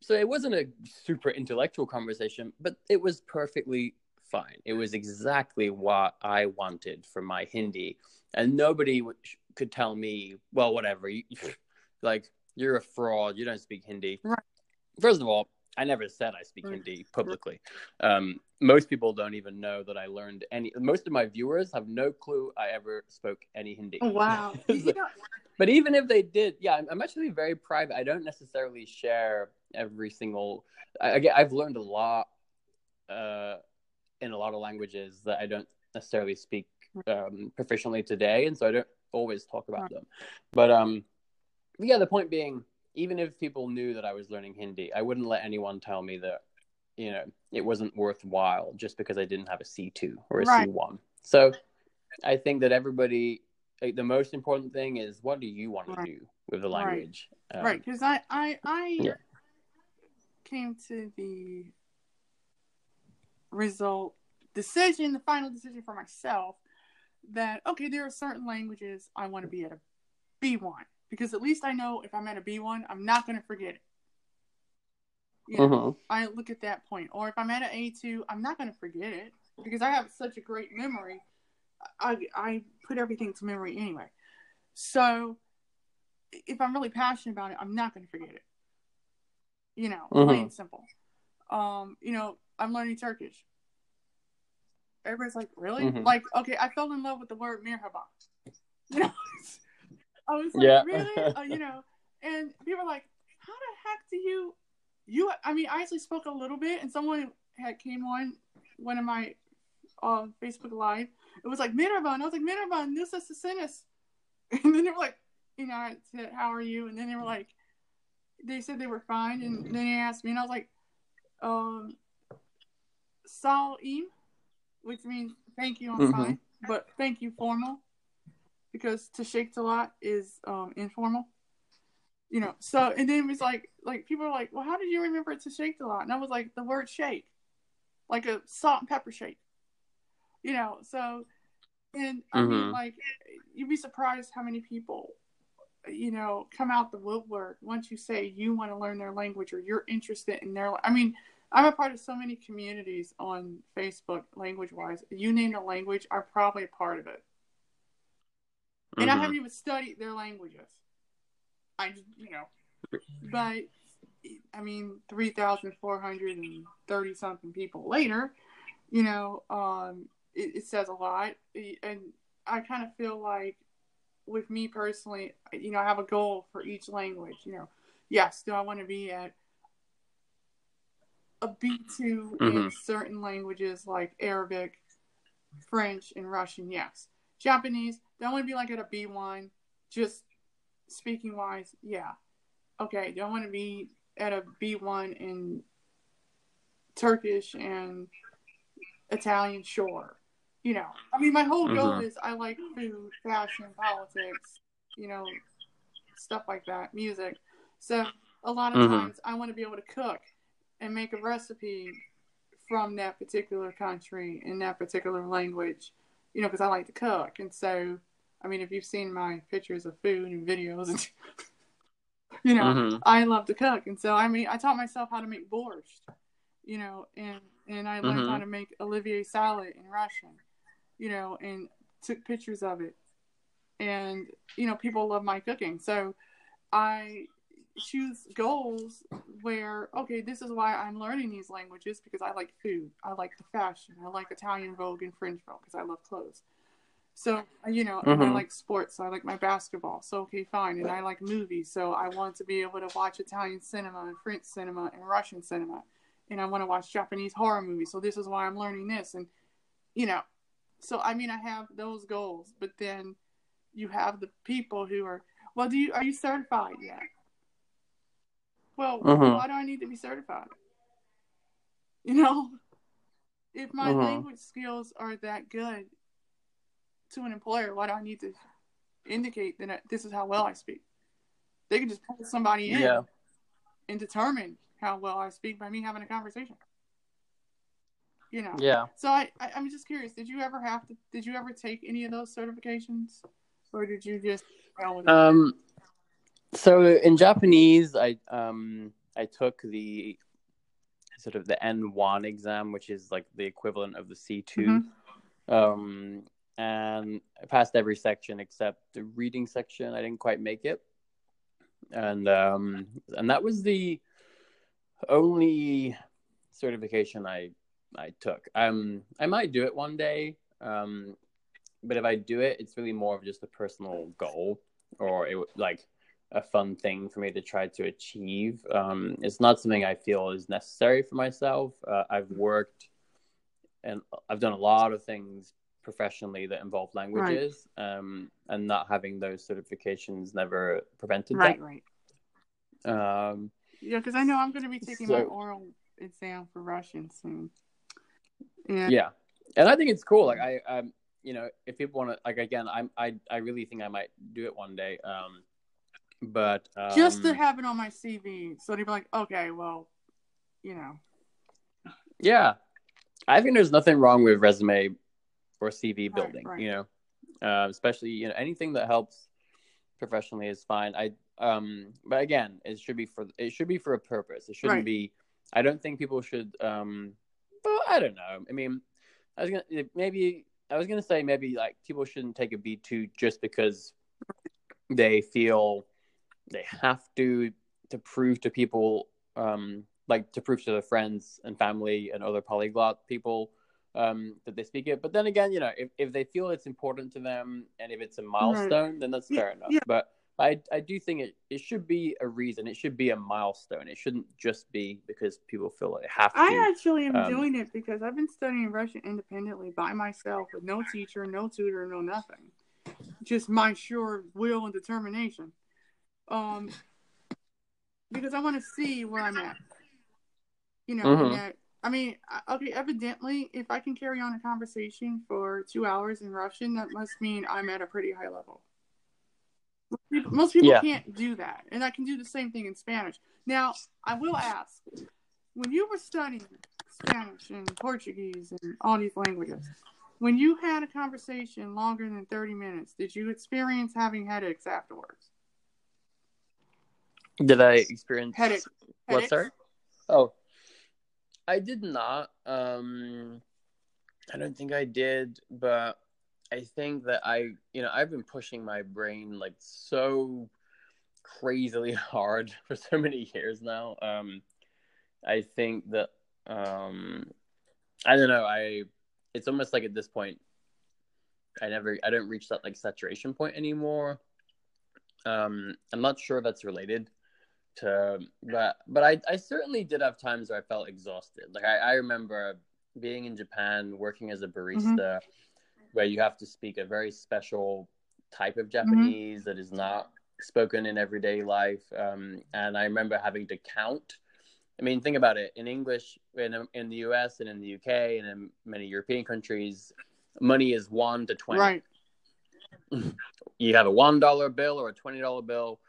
So it wasn't a super intellectual conversation, but it was perfectly fine. It was exactly what I wanted for my Hindi, and nobody w- could tell me, "Well, whatever." You, like you're a fraud. You don't speak Hindi. Right. First of all, I never said I speak Hindi publicly. Um, most people don't even know that I learned any. Most of my viewers have no clue I ever spoke any Hindi. Oh, wow. Know, But even if they did, yeah, I'm, I'm actually very private. I don't necessarily share every single. I, I've learned a lot uh, in a lot of languages that I don't necessarily speak um, proficiently today, and so I don't always talk about them. But um, yeah, the point being, even if people knew that I was learning Hindi, I wouldn't let anyone tell me that you know it wasn't worthwhile just because I didn't have a C two or a Right. one. So I think that everybody like, the most important thing is what do you want to do with the Right. language Um, right because i i i Yeah. came to the result decision the final decision for myself that okay there are certain languages i want to be at a b1 because at least i know if i'm at a b1 i'm not going to forget it you know, mhm. i look at that point or if i'm at an a2 i'm not going to forget it because i have such a great memory i i put everything to memory anyway so if I'm really passionate about it, I'm not going to forget it. You know, plain Mhm. and simple. Um, you know, I'm learning Turkish. Everybody's like, really? Mhm. Like, okay, I fell in love with the word merhaba. You know, I was like, Yeah. really? Uh, you know, and people are like, how the heck do you, you? I mean, I actually spoke a little bit, and someone had came on one of my uh, Facebook Live. It was like merhaba, and I was like merhaba, this is the sentence. And then they were like, you know, I said, how are you? And then they were like, they said they were fine, and then they asked me, and I was like, um, Salim, which means thank you, I'm Mhm. fine, but thank you formal, because to shake a lot is um, informal. You know, so and then it was like, like people are like, well, how did you remember to shake a lot? And I was like, the word shake, like a salt and pepper shake. You know, so and I mean, Mhm. like, you'd be surprised how many people, you know, come out the woodwork once you say you want to learn their language or you're interested in their. I mean, I'm a part of so many communities on Facebook, language wise. You name a language, I'm probably a part of it. And I Mhm. haven't even studied their languages. I, just, you know, but I mean, 3,430 something people later, you know, um, it, it says a lot. And I kind of feel like, with me personally, you know, I have a goal for each language. You know, yes, do I want to be at a B2 in Mhm. certain languages like Arabic, French, and Russian? Yes. Japanese, do I want to be like at a B1, just speaking wise? Yeah. Okay, don't want to be at a B1 in Turkish and Italian? Sure. You know, I mean, my whole goal Mhm. is I like food, fashion, politics, you know, stuff like that, music. So a lot of Mhm. times I want to be able to cook and make a recipe from that particular country in that particular language, you know, because I like to cook. And so, I mean, if you've seen my pictures of food and videos, and you know, Mhm. I love to cook. And so, I mean, I taught myself how to make borscht, you know, and and I learned Mhm. how to make Olivier salad in Russian, you know, and took pictures of it. And you know, people love my cooking, so I choose goals where okay this is why i'm learning these languages because i like food i like the fashion i like italian vogue and french vogue because i love clothes. So uh, you know and i mm-hmm. like sports so i like my basketball so okay fine and i like movies so i want to be able to watch italian cinema and french cinema and russian cinema and i want to watch japanese horror movies so this is why i'm learning this and you know so i mean i have those goals but then you have the people who are well do you are you certified yet well, Mhm. why do I need to be certified? You know, if my Mhm. language skills are that good to an employer, why do I need to indicate that this is how well I speak? They can just pull somebody in Yeah. and determine how well I speak by me having a conversation. You know. Yeah. So I, I I'm just curious. Did you ever have to? Did you ever take any of those certifications, or did you just? with it? So in Japanese, I um I took the sort of the N one exam, which is like the equivalent of the C 2 Mhm. Um, and I passed every section except the reading section. I didn't quite make it, and um, and that was the only certification I I took. Um, I might do it one day. Um, but if I do it, it's really more of just a personal goal or it like a fun thing for me to try to achieve. Um, it's not something I feel is necessary for myself. Uh, I've worked and I've done a lot of things professionally that involve languages, um, and not having those certifications never prevented that. right, right. Um, Yeah, because I know I'm going to be taking my oral exam for Russian soon. And yeah, and I think it's cool. Like I, um, you know, if people want to, like again, I'm, I, I really think I might do it one day. Um, but um, just to have it on my CV, so they'd be like, okay, well, you know, Yeah, I think there's nothing wrong with resume or CV Right, building. right. You know, uh, especially you know anything that helps professionally is fine. I um, but again, it should be for it should be for a purpose. It shouldn't Right. be. I don't think people should. Um, well, I don't know. I mean, I was gonna maybe I was gonna say maybe like people shouldn't take a B two just because they feel they have to to prove to people um like to prove to their friends and family and other polyglot people um that they speak it but then again you know if, if they feel it's important to them and if it's a milestone then that's Yeah, fair enough yeah. but I, I do think it, it should be a reason. It should be a milestone. It shouldn't just be because people feel like they have to. I actually am um, doing it because I've been studying Russian independently by myself with no teacher, no tutor, no nothing. Just my sure will and determination. Um, because I want to see where I'm at. You know, Mhm. and I mean, okay, evidently, if I can carry on a conversation for two hours in Russian, that must mean I'm at a pretty high level. Most people, most people Yeah. can't do that, and I can do the same thing in Spanish. Now, I will ask, when you were studying Spanish and Portuguese and all these languages, when you had a conversation longer than 30 minutes, did you experience having headaches afterwards? Did I experience Headache. What, Headaches? sorry? Oh, I did not. Um, I don't think I did, but I think that I, you know, I've been pushing my brain like so crazily hard for so many years now. Um, I think that, um, I don't know. I, it's almost like at this point, I never, I don't reach that like saturation point anymore. Um, I'm not sure if that's related to but but I, I certainly did have times where I felt exhausted. Like I, I remember being in Japan working as a barista where you have to speak a very special type of Japanese that is not spoken in everyday life. Um, and I remember having to count. I mean, think about it. In English, in in the U.S. and in the U.K. and in many European countries, money is one to twenty. Right. You have a one dollar bill or a twenty dollar bill.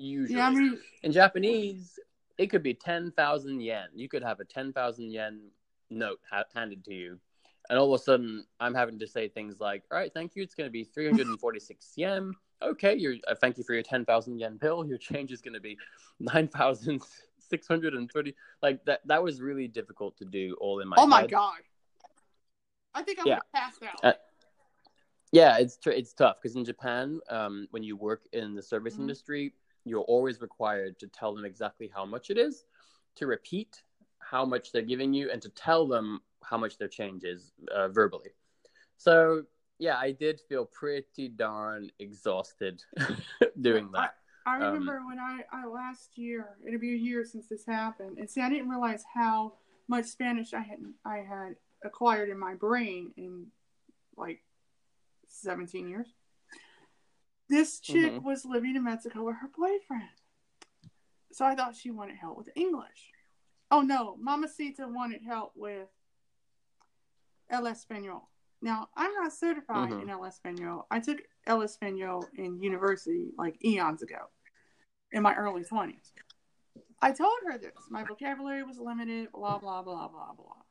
Usually, Yeah, I mean, in Japanese, it could be ten thousand yen. You could have a ten thousand yen note ha- handed to you, and all of a sudden, I'm having to say things like, "All right, thank you. It's going to be three hundred and forty-six yen." Okay, you're. Uh, thank you for your ten thousand yen bill. Your change is going to be nine thousand six hundred and thirty. Like that. That was really difficult to do all in my. oh my head. god. I think I Yeah. going to pass out. Uh, Yeah, it's tr- it's tough because in Japan, um, when you work in the service Mhm. industry, you're always required to tell them exactly how much it is, to repeat how much they're giving you, and to tell them how much their change is uh, verbally. So yeah, I did feel pretty darn exhausted doing that. I Um, remember when I, I last year, it'll be a year since this happened, and see, I didn't realize how much Spanish I had I had acquired in my brain in like seventeen years. This chick Mhm. was living in Mexico with her boyfriend, so I thought she wanted help with English. Oh no, Mamacita wanted help with El Espanol. Now I'm not certified Mhm. in El Espanol. I took El Espanol in university like eons ago, in my early twenties. I told her this. My vocabulary was limited. Blah blah blah blah blah.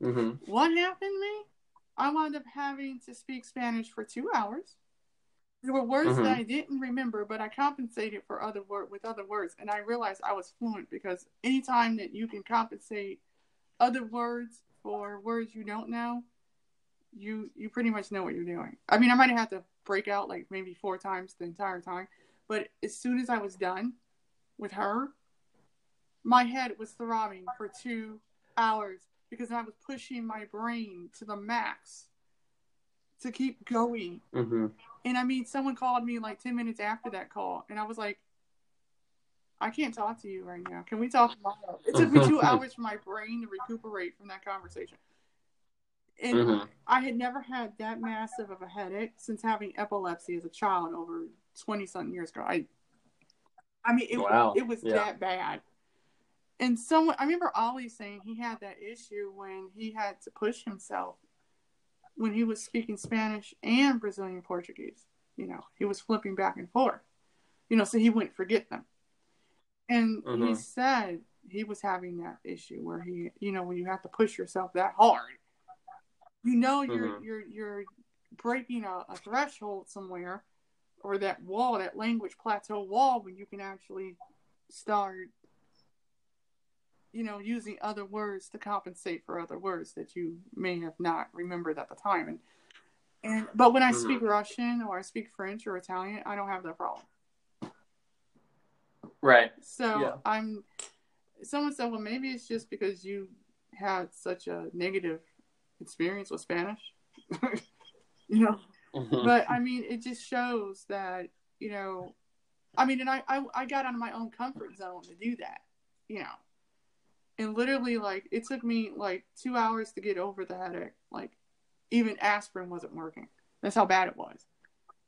Mm-hmm. What happened to me? I wound up having to speak Spanish for two hours. There were words Mhm. that I didn't remember, but I compensated for other word with other words, and I realized I was fluent because anytime that you can compensate other words for words you don't know, you you pretty much know what you're doing. I mean, I might have had to break out like maybe four times the entire time, but as soon as I was done with her, my head was throbbing for two hours because I was pushing my brain to the max to keep going. Mm-hmm. And I mean, someone called me like 10 minutes after that call, and I was like, I can't talk to you right now. Can we talk tomorrow? It took me two hours for my brain to recuperate from that conversation. And Mhm. I had never had that massive of a headache since having epilepsy as a child over 20 something years ago. I, I mean, it, Wow. it was Yeah. that bad. And someone, I remember Olly saying he had that issue when he had to push himself when he was speaking Spanish and Brazilian Portuguese. You know, he was flipping back and forth, you know, so he wouldn't forget them. And he Mhm. said he was having that issue where he, you know, when you have to push yourself that hard, you know, you're Mhm. you're you're breaking a, a threshold somewhere, or that wall, that language plateau wall, when you can actually start, you know, using other words to compensate for other words that you may have not remembered at the time. And and but when I speak Russian or I speak French or Italian, I don't have that problem. Right. So Yeah. I'm. Someone said, "Well, maybe it's just because you had such a negative experience with Spanish." you know, Mhm. but I mean, it just shows that you know, I mean, and I, I I got out of my own comfort zone to do that, you know, and literally like it took me like two hours to get over the headache. Like even aspirin wasn't working. That's how bad it was.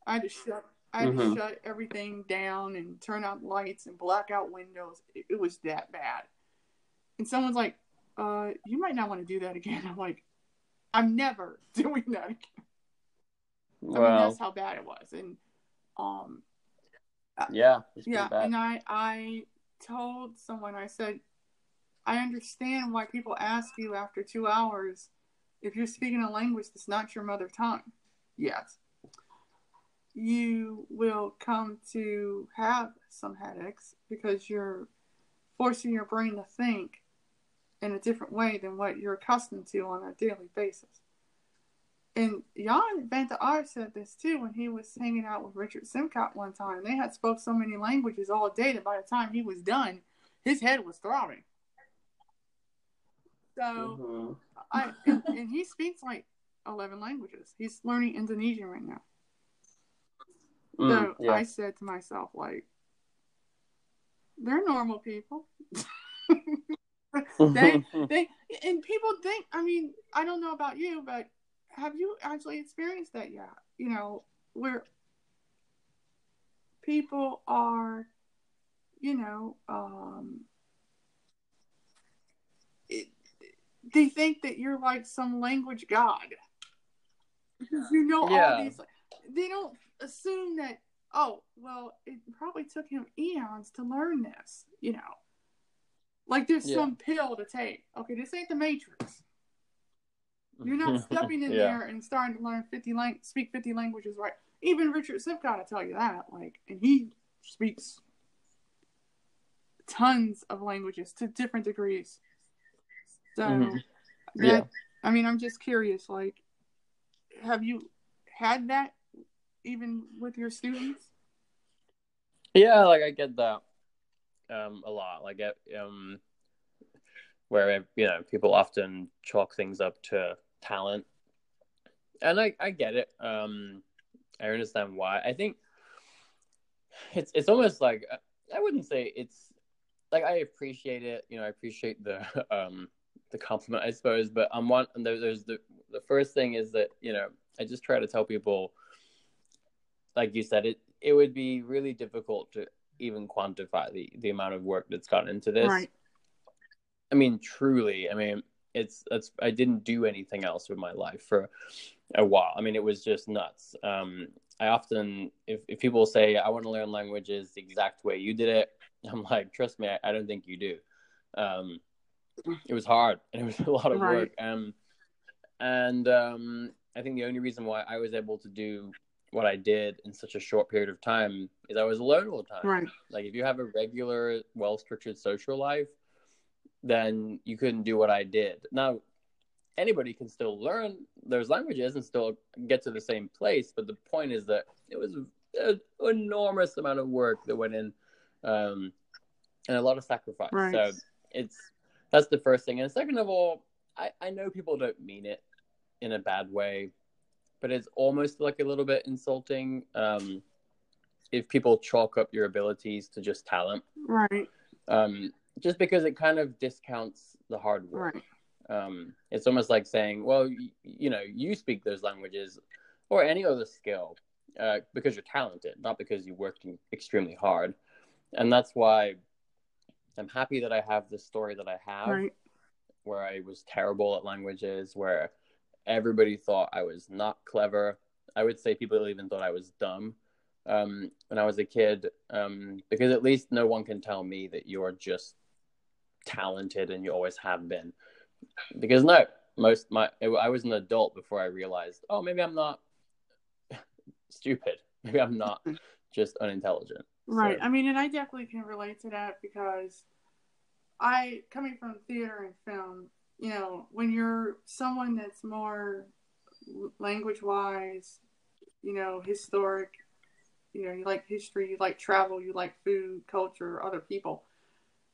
I had to shut. I had to Mhm. shut everything down and turn out lights and black out windows. It, it was that bad. And someone's like, uh, you might not want to do that again. I'm like, I'm never doing that again. I mean, well, that's how bad it was. And um, yeah. Yeah, and I I told someone I said, I understand why people ask you after two hours if you're speaking a language that's not your mother tongue. Yes, you will come to have some headaches because you're forcing your brain to think in a different way than what you're accustomed to on a daily basis. And Jan van der Aa said this too when he was hanging out with Richard Simcott one time. They had spoke so many languages all day that by the time he was done, his head was throbbing. So Mhm. I and, and he speaks like eleven languages. He's learning Indonesian right now. Mm, So yeah. I said to myself, like, they're normal people. they they and people think i mean i don't know about you but have you actually experienced that yet you know where people are you know um it, they think that you're like some language god because you know Yeah. all these. They don't assume that. Oh well, it probably took him eons to learn this. You know, like there's Yeah. some pill to take. Okay, this ain't the Matrix. You're not stepping in Yeah. there and starting to learn 50 lang- speak 50 languages right. Even Richard Simcott will tell you that. Like, and he speaks tons of languages to different degrees. So, Mhm. that, Yeah. I mean, I'm just curious. Like, have you had that even with your students? Yeah, like I get that um a lot. Like it, um where you know people often chalk things up to talent, and I I get it. Um, I understand why. I think it's it's almost like I wouldn't say it's like I appreciate it. You know, I appreciate the um the compliment, I suppose. But I'm one. And there, there's the the first thing is that you know I just try to tell people, like you said, it it would be really difficult to even quantify the the amount of work that's gone into this. Right. I mean, truly. I mean, it's that's I didn't do anything else with my life for a while. I mean, it was just nuts. Um, I often, if if people say I want to learn languages the exact way you did it, I'm like, trust me, I, I don't think you do. Um, it was hard and it was a lot of Right. work. Um, and um, I think the only reason why I was able to do what I did in such a short period of time is I was alone all the time. Right. Like if you have a regular, well structured social life, then you couldn't do what I did. Now, anybody can still learn those languages and still get to the same place, but the point is that it was an enormous amount of work that went in, um, and a lot of sacrifice. Right. So it's that's the first thing, and second of all, I I know people don't mean it in a bad way, but it's almost like a little bit insulting. Um, if people chalk up your abilities to just talent Right. um, just because it kind of discounts the hard work. Right. Um, it's almost like saying, well, y- you know, you speak those languages or any other skill uh, because you're talented, not because you worked extremely hard. And that's why I'm happy that I have this story that I have, Right. where I was terrible at languages, where everybody thought I was not clever. I would say people even thought I was dumb um, when I was a kid, um, because at least no one can tell me that you're just talented and you always have been. Because no, most my I was an adult before I realized, oh, maybe I'm not stupid. Maybe I'm not just unintelligent. Right. So- I mean, and I definitely can relate to that because I, coming from theater and film, you know, when you're someone that's more language wise, you know, historic, you know, you like history, you like travel, you like food, culture, other people,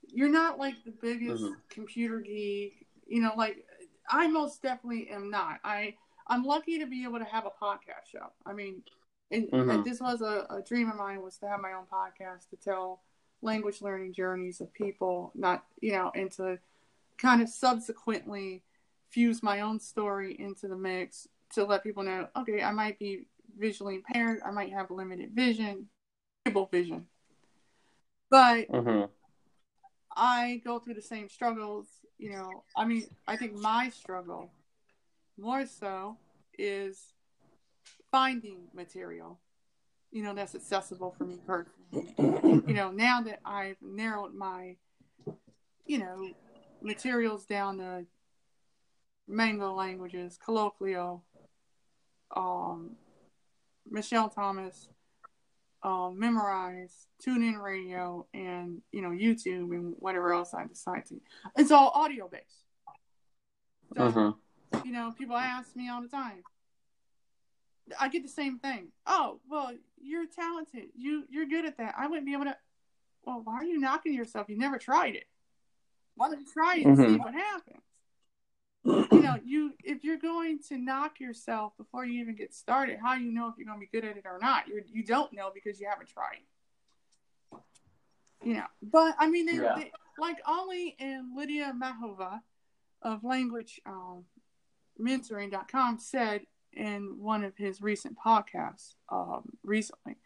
you're not like the biggest Mhm. computer geek, you know, like I most definitely am not. I, I'm lucky to be able to have a podcast show. I mean, and, Mhm. this was a, a dream of mine was to have my own podcast to tell language learning journeys of people not you know and to kind of subsequently fuse my own story into the mix to let people know okay i might be visually impaired i might have limited vision able vision but Mhm. I go through the same struggles, you know. I mean, I think my struggle more so is finding material, you know, that's accessible for me personally. You know, now that I've narrowed my, you know, materials down to Mango languages, colloquial, um, Michel Thomas, um, Memrise, tune in radio, and you know YouTube and whatever else I decide to. It's all audio based. So Mhm. you know, people ask me all the time. I get the same thing. Oh, well, you're talented. You you're good at that. I wouldn't be able to. Well, why are you knocking yourself? You never tried it. Why don't you try it and see Mhm. what happens? You know, you if you're going to knock yourself before you even get started, how do you know if you're going to be good at it or not? You you don't know because you haven't tried. You know, but I mean, they, Yeah. they like Olly and Lydia Machová of language um, mentoring.com said in one of his recent podcasts um, recently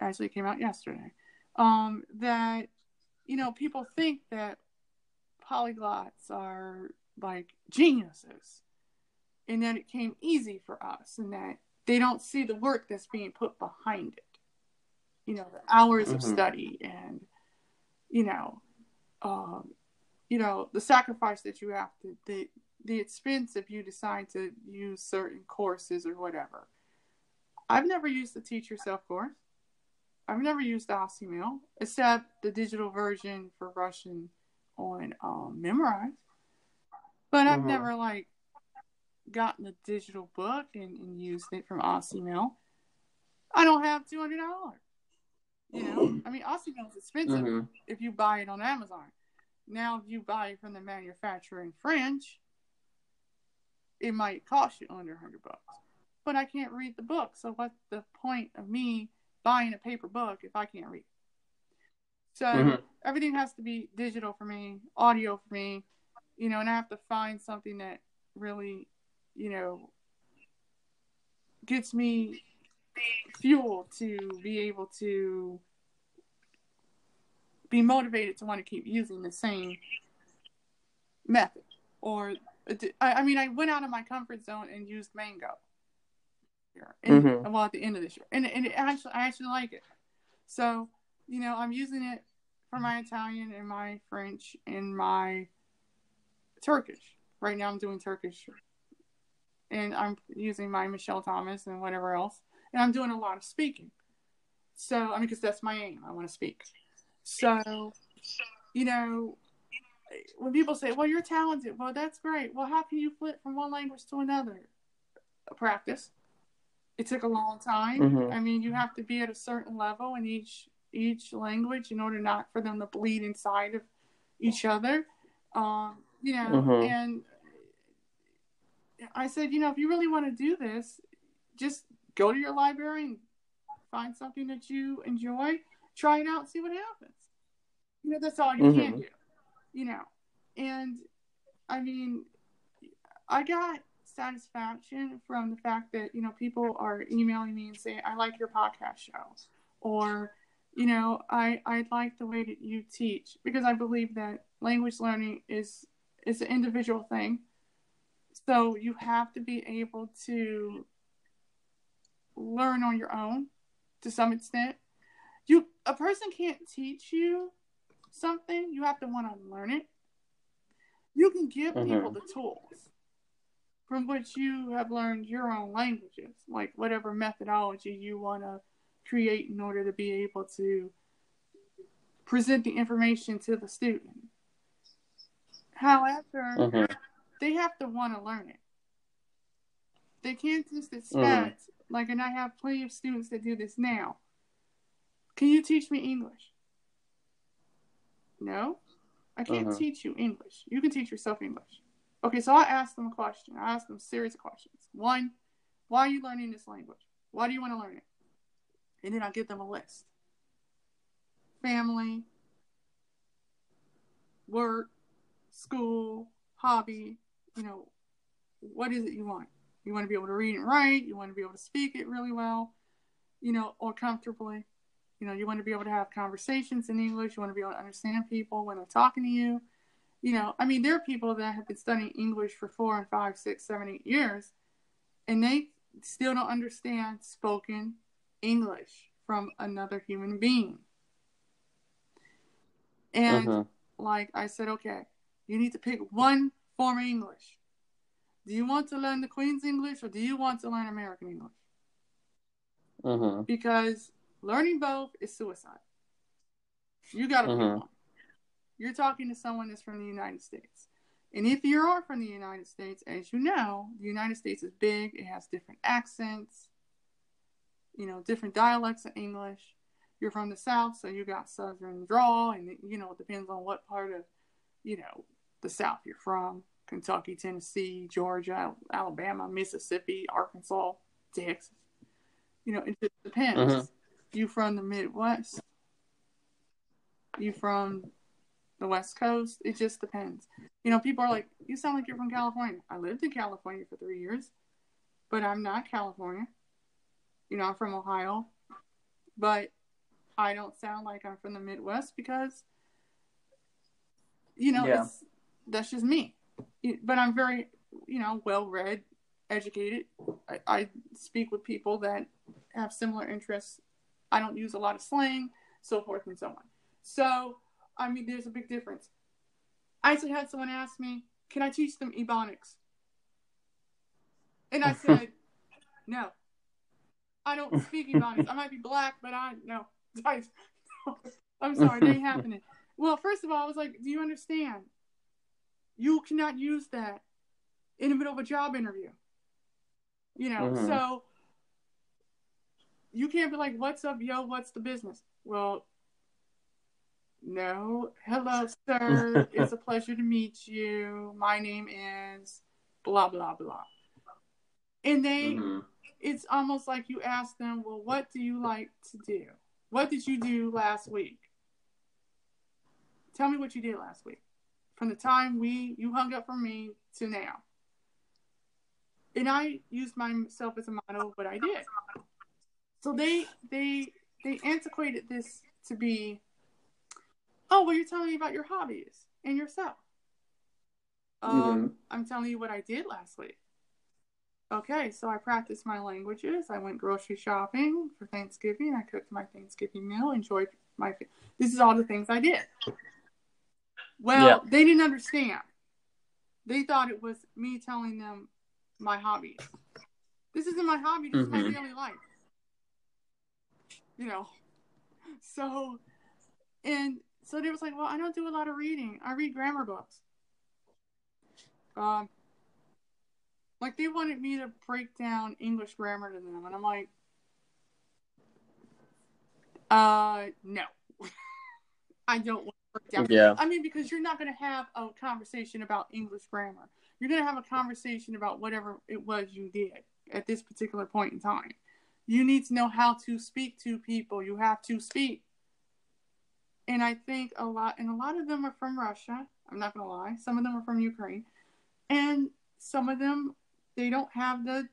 actually it came out yesterday um, that you know people think that polyglots are like geniuses and that it came easy for us and that they don't see the work that's being put behind it. You know, the hours Mhm. of study and, you know, um, you know, the sacrifice that you have to, the, the expense if you decide to use certain courses or whatever. I've never used the Teach Yourself course. I've never used the Mail except the digital version for Russian on um, Memrise. But I've Mhm. never like gotten a digital book and, and used it from Assimil. I don't have two hundred dollars. You know, I mean, Assimil is expensive Mhm. if you buy it on Amazon. Now, if you buy it from the manufacturer in French, it might cost you under a hundred bucks. But I can't read the book, so what's the point of me buying a paper book if I can't read? So Mhm. everything has to be digital for me, audio for me, you know, and I have to find something that really, you know, gets me fuel to be able to be motivated to want to keep using the same method. Or, I I mean, I went out of my comfort zone and used Mango. And, Mhm. Well, at the end of this year, and, and it actually, I actually like it. So, you know, I'm using it for my Italian and my French and my Turkish. Right now, I'm doing Turkish, and I'm using my Michel Thomas and whatever else, and I'm doing a lot of speaking. So, I mean, because that's my aim. I want to speak. So, you know, when people say, "Well, you're talented," well, that's great. Well, how can you flip from one language to another? Practice. It took a long time. Mhm. I mean, you have to be at a certain level in each each language in order not for them to bleed inside of each other. Um, you know, Mhm. and I said, you know, if you really want to do this, just go to your library and find something that you enjoy, try it out, see what happens. You know, that's all you can Mhm. do. You know, and I mean, I got satisfaction from the fact that you know people are emailing me and saying, "I like your podcast show," or you know, I I like the way that you teach because I believe that language learning is is an individual thing. So you have to be able to learn on your own to some extent. You a person can't teach you something, you have to want to learn it. You can give Mhm. people the tools from which you have learned your own languages, like whatever methodology you want to create in order to be able to present the information to the student. However, Mhm. they have to want to learn it. They can't just expect, like, and I have plenty of students that do this now. Can you teach me English? No, I can't Mhm. teach you English. You can teach yourself English. Okay, so I ask them a question. I ask them a series of questions. One, why are you learning this language? Why do you want to learn it? And then I give them a list family, work, school, hobby, you know, what is it you want? You want to be able to read and write, you want to be able to speak it really well, you know, or comfortably. You know, you want to be able to have conversations in English, you want to be able to understand people when they're talking to you. You know, I mean, there are people that have been studying English for four and five, six, seven, eight years, and they still don't understand spoken English from another human being. And Mhm. like I said, okay, you need to pick one form of English. Do you want to learn the Queen's English or do you want to learn American English? Mhm. Because learning both is suicide. You got to Mhm. pick one. You're talking to someone that's from the United States. And if you are from the United States, as you know, the United States is big, it has different accents, you know, different dialects of English. You're from the South, so you got Southern drawl, and, you know, it depends on what part of, you know, the South you're from Kentucky, Tennessee, Georgia, Alabama, Mississippi, Arkansas, Texas. You know, it just depends. Mhm. You from the Midwest? You from the West Coast? It just depends. You know, people are like, "You sound like you're from California." I lived in California for three years, but I'm not California. You know, I'm from Ohio, but I don't sound like I'm from the Midwest because, you know, Yeah. it's, that's just me. But I'm very, you know, well read, educated. I, I speak with people that have similar interests. I don't use a lot of slang, so forth and so on. So, I mean, there's a big difference. I actually had someone ask me, "Can I teach them ebonics?" And I said, "No, I don't speak ebonics. I might be black, but I no, I'm sorry, they ain't happening." Well, first of all, I was like, "Do you understand? You cannot use that in the middle of a job interview. You know, Mhm. so you can't be like, "What's up, yo? What's the business?" Well, no. Hello, sir. it's a pleasure to meet you. My name is blah blah blah. And they, Mhm. it's almost like you ask them, "Well, what do you like to do? What did you do last week? Tell me what you did last week, from the time we you hung up from me to now." And I used myself as a model of what I did. So they they they antiquated this to be, oh well, you're telling me about your hobbies and yourself. Um, I'm telling you what I did last week. Okay, so I practiced my languages. I went grocery shopping for Thanksgiving. I cooked my Thanksgiving meal. Enjoyed my. This is all the things I did. Well, Yeah. they didn't understand. They thought it was me telling them my hobbies. This isn't my hobby. This is my Mhm. daily life. You know. So, and so they was like, well, I don't do a lot of reading. I read grammar books. Um, like they wanted me to break down English grammar to them, and I'm like, uh, no, I don't want to break down. Yeah. I mean, because you're not going to have a conversation about English grammar. You're going to have a conversation about whatever it was you did at this particular point in time. You need to know how to speak to people. You have to speak. And I think a lot, and a lot of them are from Russia. I'm not going to lie. Some of them are from Ukraine. And some of them, they don't have the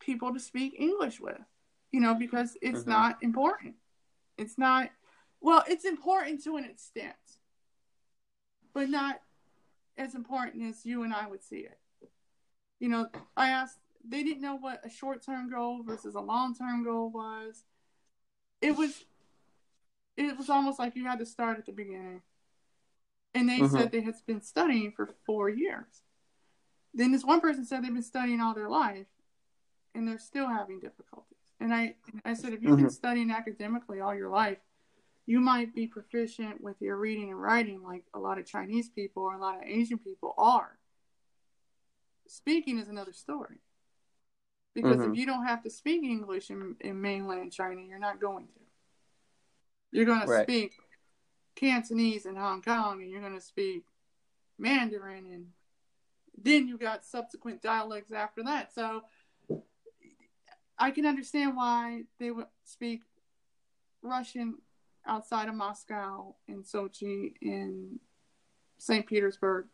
people to speak English with, you know, because it's Mhm. not important. It's not, well, it's important to an extent, but not as important as you and I would see it. You know, I asked, they didn't know what a short term goal versus a long term goal was. It was, it was almost like you had to start at the beginning. And they Mhm. said they had been studying for four years. Then this one person said they've been studying all their life and they're still having difficulties. And I, I said, if you've been Mhm. studying academically all your life, you might be proficient with your reading and writing like a lot of Chinese people or a lot of Asian people are. Speaking is another story. Because Mhm. if you don't have to speak English in, in mainland China, you're not going to. You're going to Right. speak Cantonese in Hong Kong and you're going to speak Mandarin and then you got subsequent dialects after that. So I can understand why they would speak Russian outside of Moscow and Sochi and St. Petersburg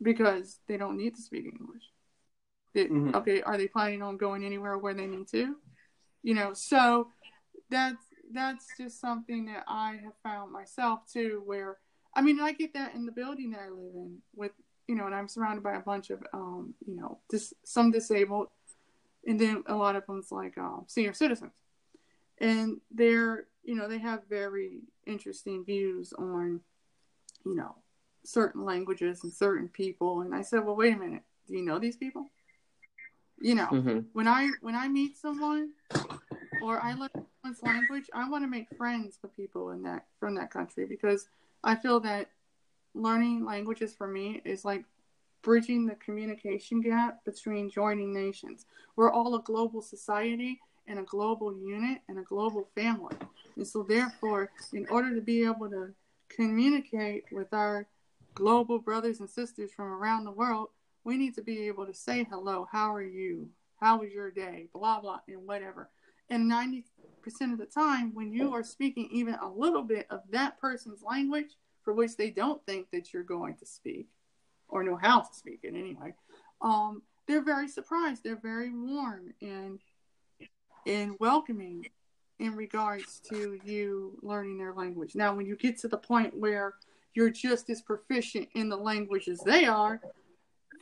because they don't need to speak English. It- Mhm. Okay, are they planning on going anywhere where they need to? You know, so that's that's just something that I have found myself too. Where I mean, I get that in the building that I live in with you know, and I'm surrounded by a bunch of um, you know, dis- some disabled, and then a lot of them's like um, senior citizens, and they're you know they have very interesting views on you know certain languages and certain people, and I said, well, wait a minute, do you know these people? You know, Mhm. when I when I meet someone or I learn someone's language, I want to make friends with people in that from that country because I feel that learning languages for me is like bridging the communication gap between joining nations. We're all a global society and a global unit and a global family. And so therefore, in order to be able to communicate with our global brothers and sisters from around the world, we need to be able to say hello, how are you? How was your day? Blah blah and whatever. And 90% of the time when you are speaking even a little bit of that person's language for which they don't think that you're going to speak or know how to speak it anyway, um, they're very surprised. They're very warm and and welcoming in regards to you learning their language. Now, when you get to the point where you're just as proficient in the language as they are,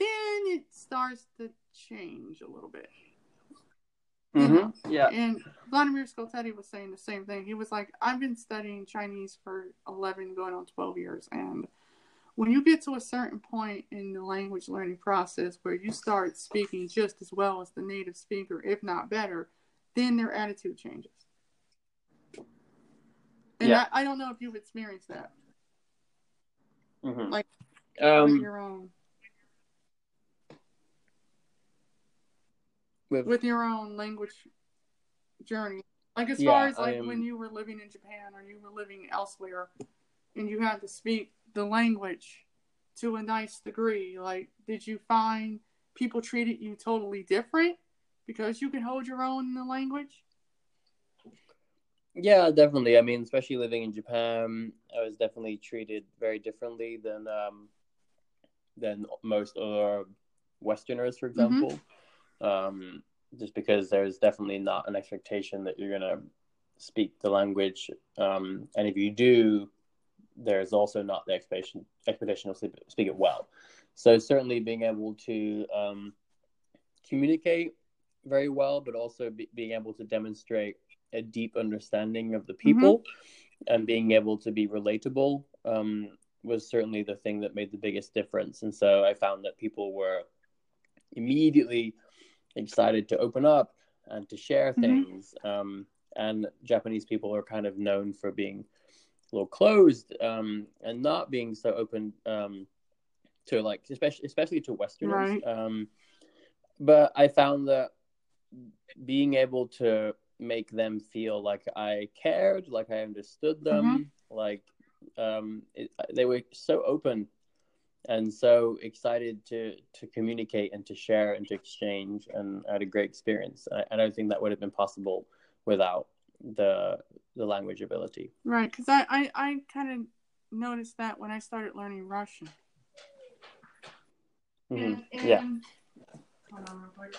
then it starts to change a little bit. Mm-hmm. Yeah. And Vladimir Skultety was saying the same thing. He was like, I've been studying Chinese for 11, going on 12 years. And when you get to a certain point in the language learning process where you start speaking just as well as the native speaker, if not better, then their attitude changes. And Yeah. I, I don't know if you've experienced that Mhm. Like, um, your own with, with your own language journey. Like as Yeah, far as like am- when you were living in Japan or you were living elsewhere and you had to speak the language to a nice degree, like did you find people treated you totally different because you can hold your own in the language? Yeah, definitely. I mean, especially living in Japan, I was definitely treated very differently than um, than most other Westerners, for example. Um, just because there's definitely not an expectation that you're gonna speak the language, um, and if you do, there's also not the expectation expectation to speak, speak it well. So certainly being able to um, communicate very well, but also be, being able to demonstrate a deep understanding of the people and being able to be relatable um, was certainly the thing that made the biggest difference. And so I found that people were immediately excited to open up and to share Mhm. things. Um, and Japanese people are kind of known for being a little closed um, and not being so open um, to like, especially especially to Westerners. Right. Um, but I found that being able to make them feel like I cared, like I understood them, like um, it, they were so open and so excited to to communicate and to share and to exchange, and I had a great experience. I, I don't think that would have been possible without the the language ability. Right, because I, I, I kind of noticed that when I started learning Russian. Mhm. And, Yeah. and- hold on real quick.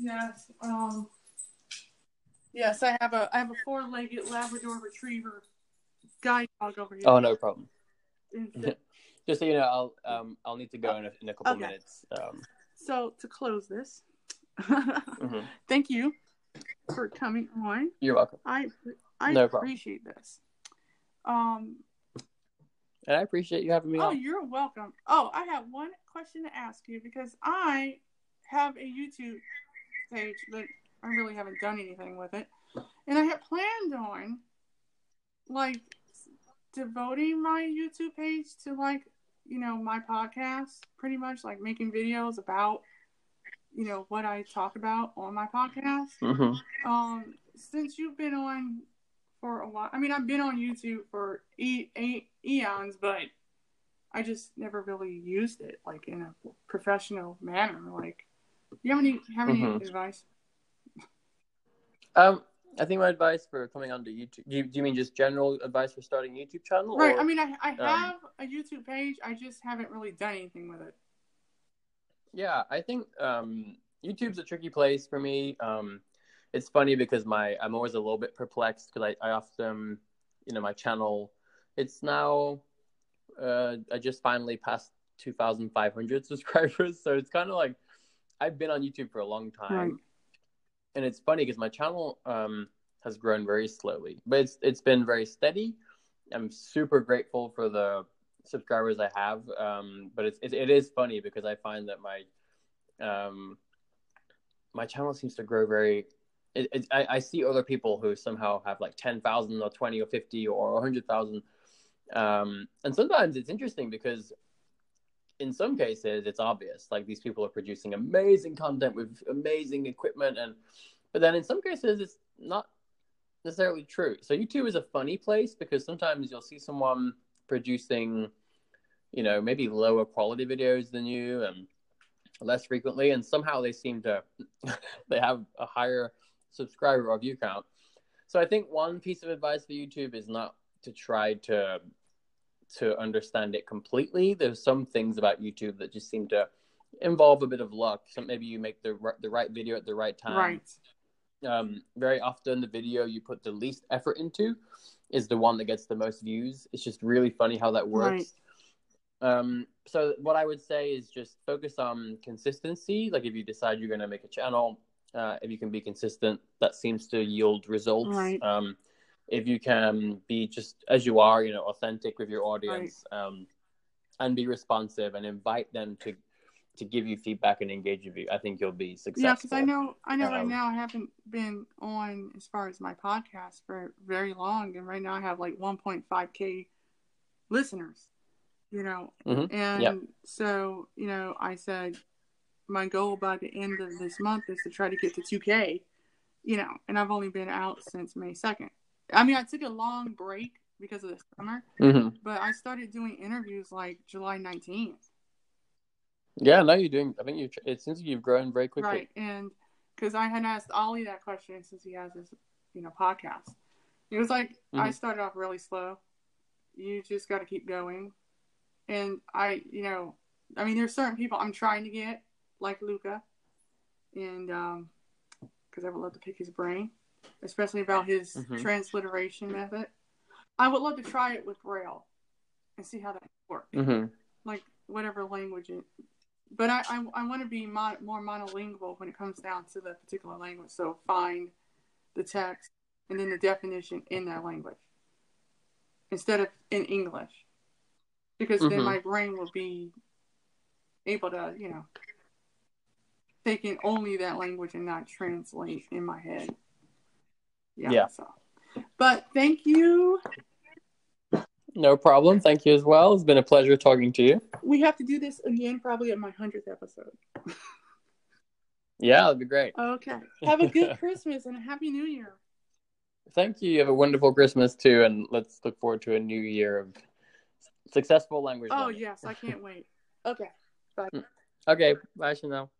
Yes. Um. Yes, I have a I have a four-legged Labrador Retriever guide dog over here. Oh, no problem. Just so you know, I'll um I'll need to go in a, in a couple Okay. minutes. Um, so to close this, mhm. thank you for coming on. You're welcome, I I No problem. appreciate this. Um. and I appreciate you having me Oh, on. you're welcome. Oh, I have one question to ask you because I have a YouTube page, but I really haven't done anything with it. And I had planned on like devoting my YouTube page to like, you know, my podcast, pretty much like making videos about, you know, what I talk about on my podcast. hmm Um, since you've been on for a while, I mean, I've been on YouTube for e- e- eons, but I just never really used it like in a professional manner. Like, do you have any have any Mhm. advice? Um, I think my advice for coming onto YouTube. Do you, do you mean just general advice for starting a YouTube channel? Right. or- I mean, I I um, have a YouTube page. I just haven't really done anything with it. Yeah, I think um, YouTube's a tricky place for me. Um, it's funny because my I'm always a little bit perplexed because I, I often, you know, my channel, it's now, uh, I just finally passed 2,500 subscribers, so it's kind of like I've been on YouTube for a long time, Right. And it's funny because my channel um, has grown very slowly, but it's it's been very steady. I'm super grateful for the subscribers I have, um, but it's it, it is funny because I find that my um, my channel seems to grow very. It, it, I, I see other people who somehow have like ten thousand or twenty or fifty or hundred thousand, um, and sometimes it's interesting because in some cases it's obvious like these people are producing amazing content with amazing equipment and but then in some cases it's not necessarily true. So youtube is a funny place because sometimes you'll see someone producing you know maybe lower quality videos than you and less frequently and somehow they seem to they have a higher subscriber or view count. So i think one piece of advice for youtube is not to try to to understand it completely. There's some things about YouTube that just seem to involve a bit of luck. So maybe you make the the right video at the right time. Right. Um, very often, the video you put the least effort into is the one that gets the most views. It's just really funny how that works. Um, so what I would say is just focus on consistency. Like if you decide you're going to make a channel, uh, if you can be consistent, that seems to yield results. Right. Um, if you can be just as you are, you know, authentic with your audience, um, and be responsive and invite them to to give you feedback and engage with you, I think you'll be successful. Yeah, because I know, I know, right Um, now I haven't been on as far as my podcast for very long, and right now I have like 1.5k listeners. You know, Mhm. and Yep. so you know, I said my goal by the end of this month is to try to get to 2k. You know, and I've only been out since May 2nd. I mean, I took a long break because of the summer, Mhm. but I started doing interviews like July 19th. Yeah, no, you're doing. I think you. It seems like you've grown very quickly. Right, and because I had asked Olly that question since he has his, you know, podcast. He was like, I Mhm. started off really slow. You just got to keep going. And I, you know, I mean, there's certain people I'm trying to get, like Luca, and um, because I would love to pick his brain, especially about his Mhm. transliteration method. I would love to try it with Braille and see how that works hmm like whatever language it but i i, I want to be mon- more monolingual when it comes down to the particular language so find the text and then the definition in that language instead of in english because then Mhm. my brain will be able to you know take in only that language and not translate in my head yeah, Yeah. so but thank you No problem. Thank you as well. It's been a pleasure talking to you. we have to do this again probably at my 100th episode Yeah, that'd be great. Okay. Have a good Christmas and a happy New Year. Thank you. You have a wonderful Christmas too, and let's look forward to a new year of successful language. Oh learning. yes, I can't wait. Okay. Bye. Mm. Okay, bye, Chanel.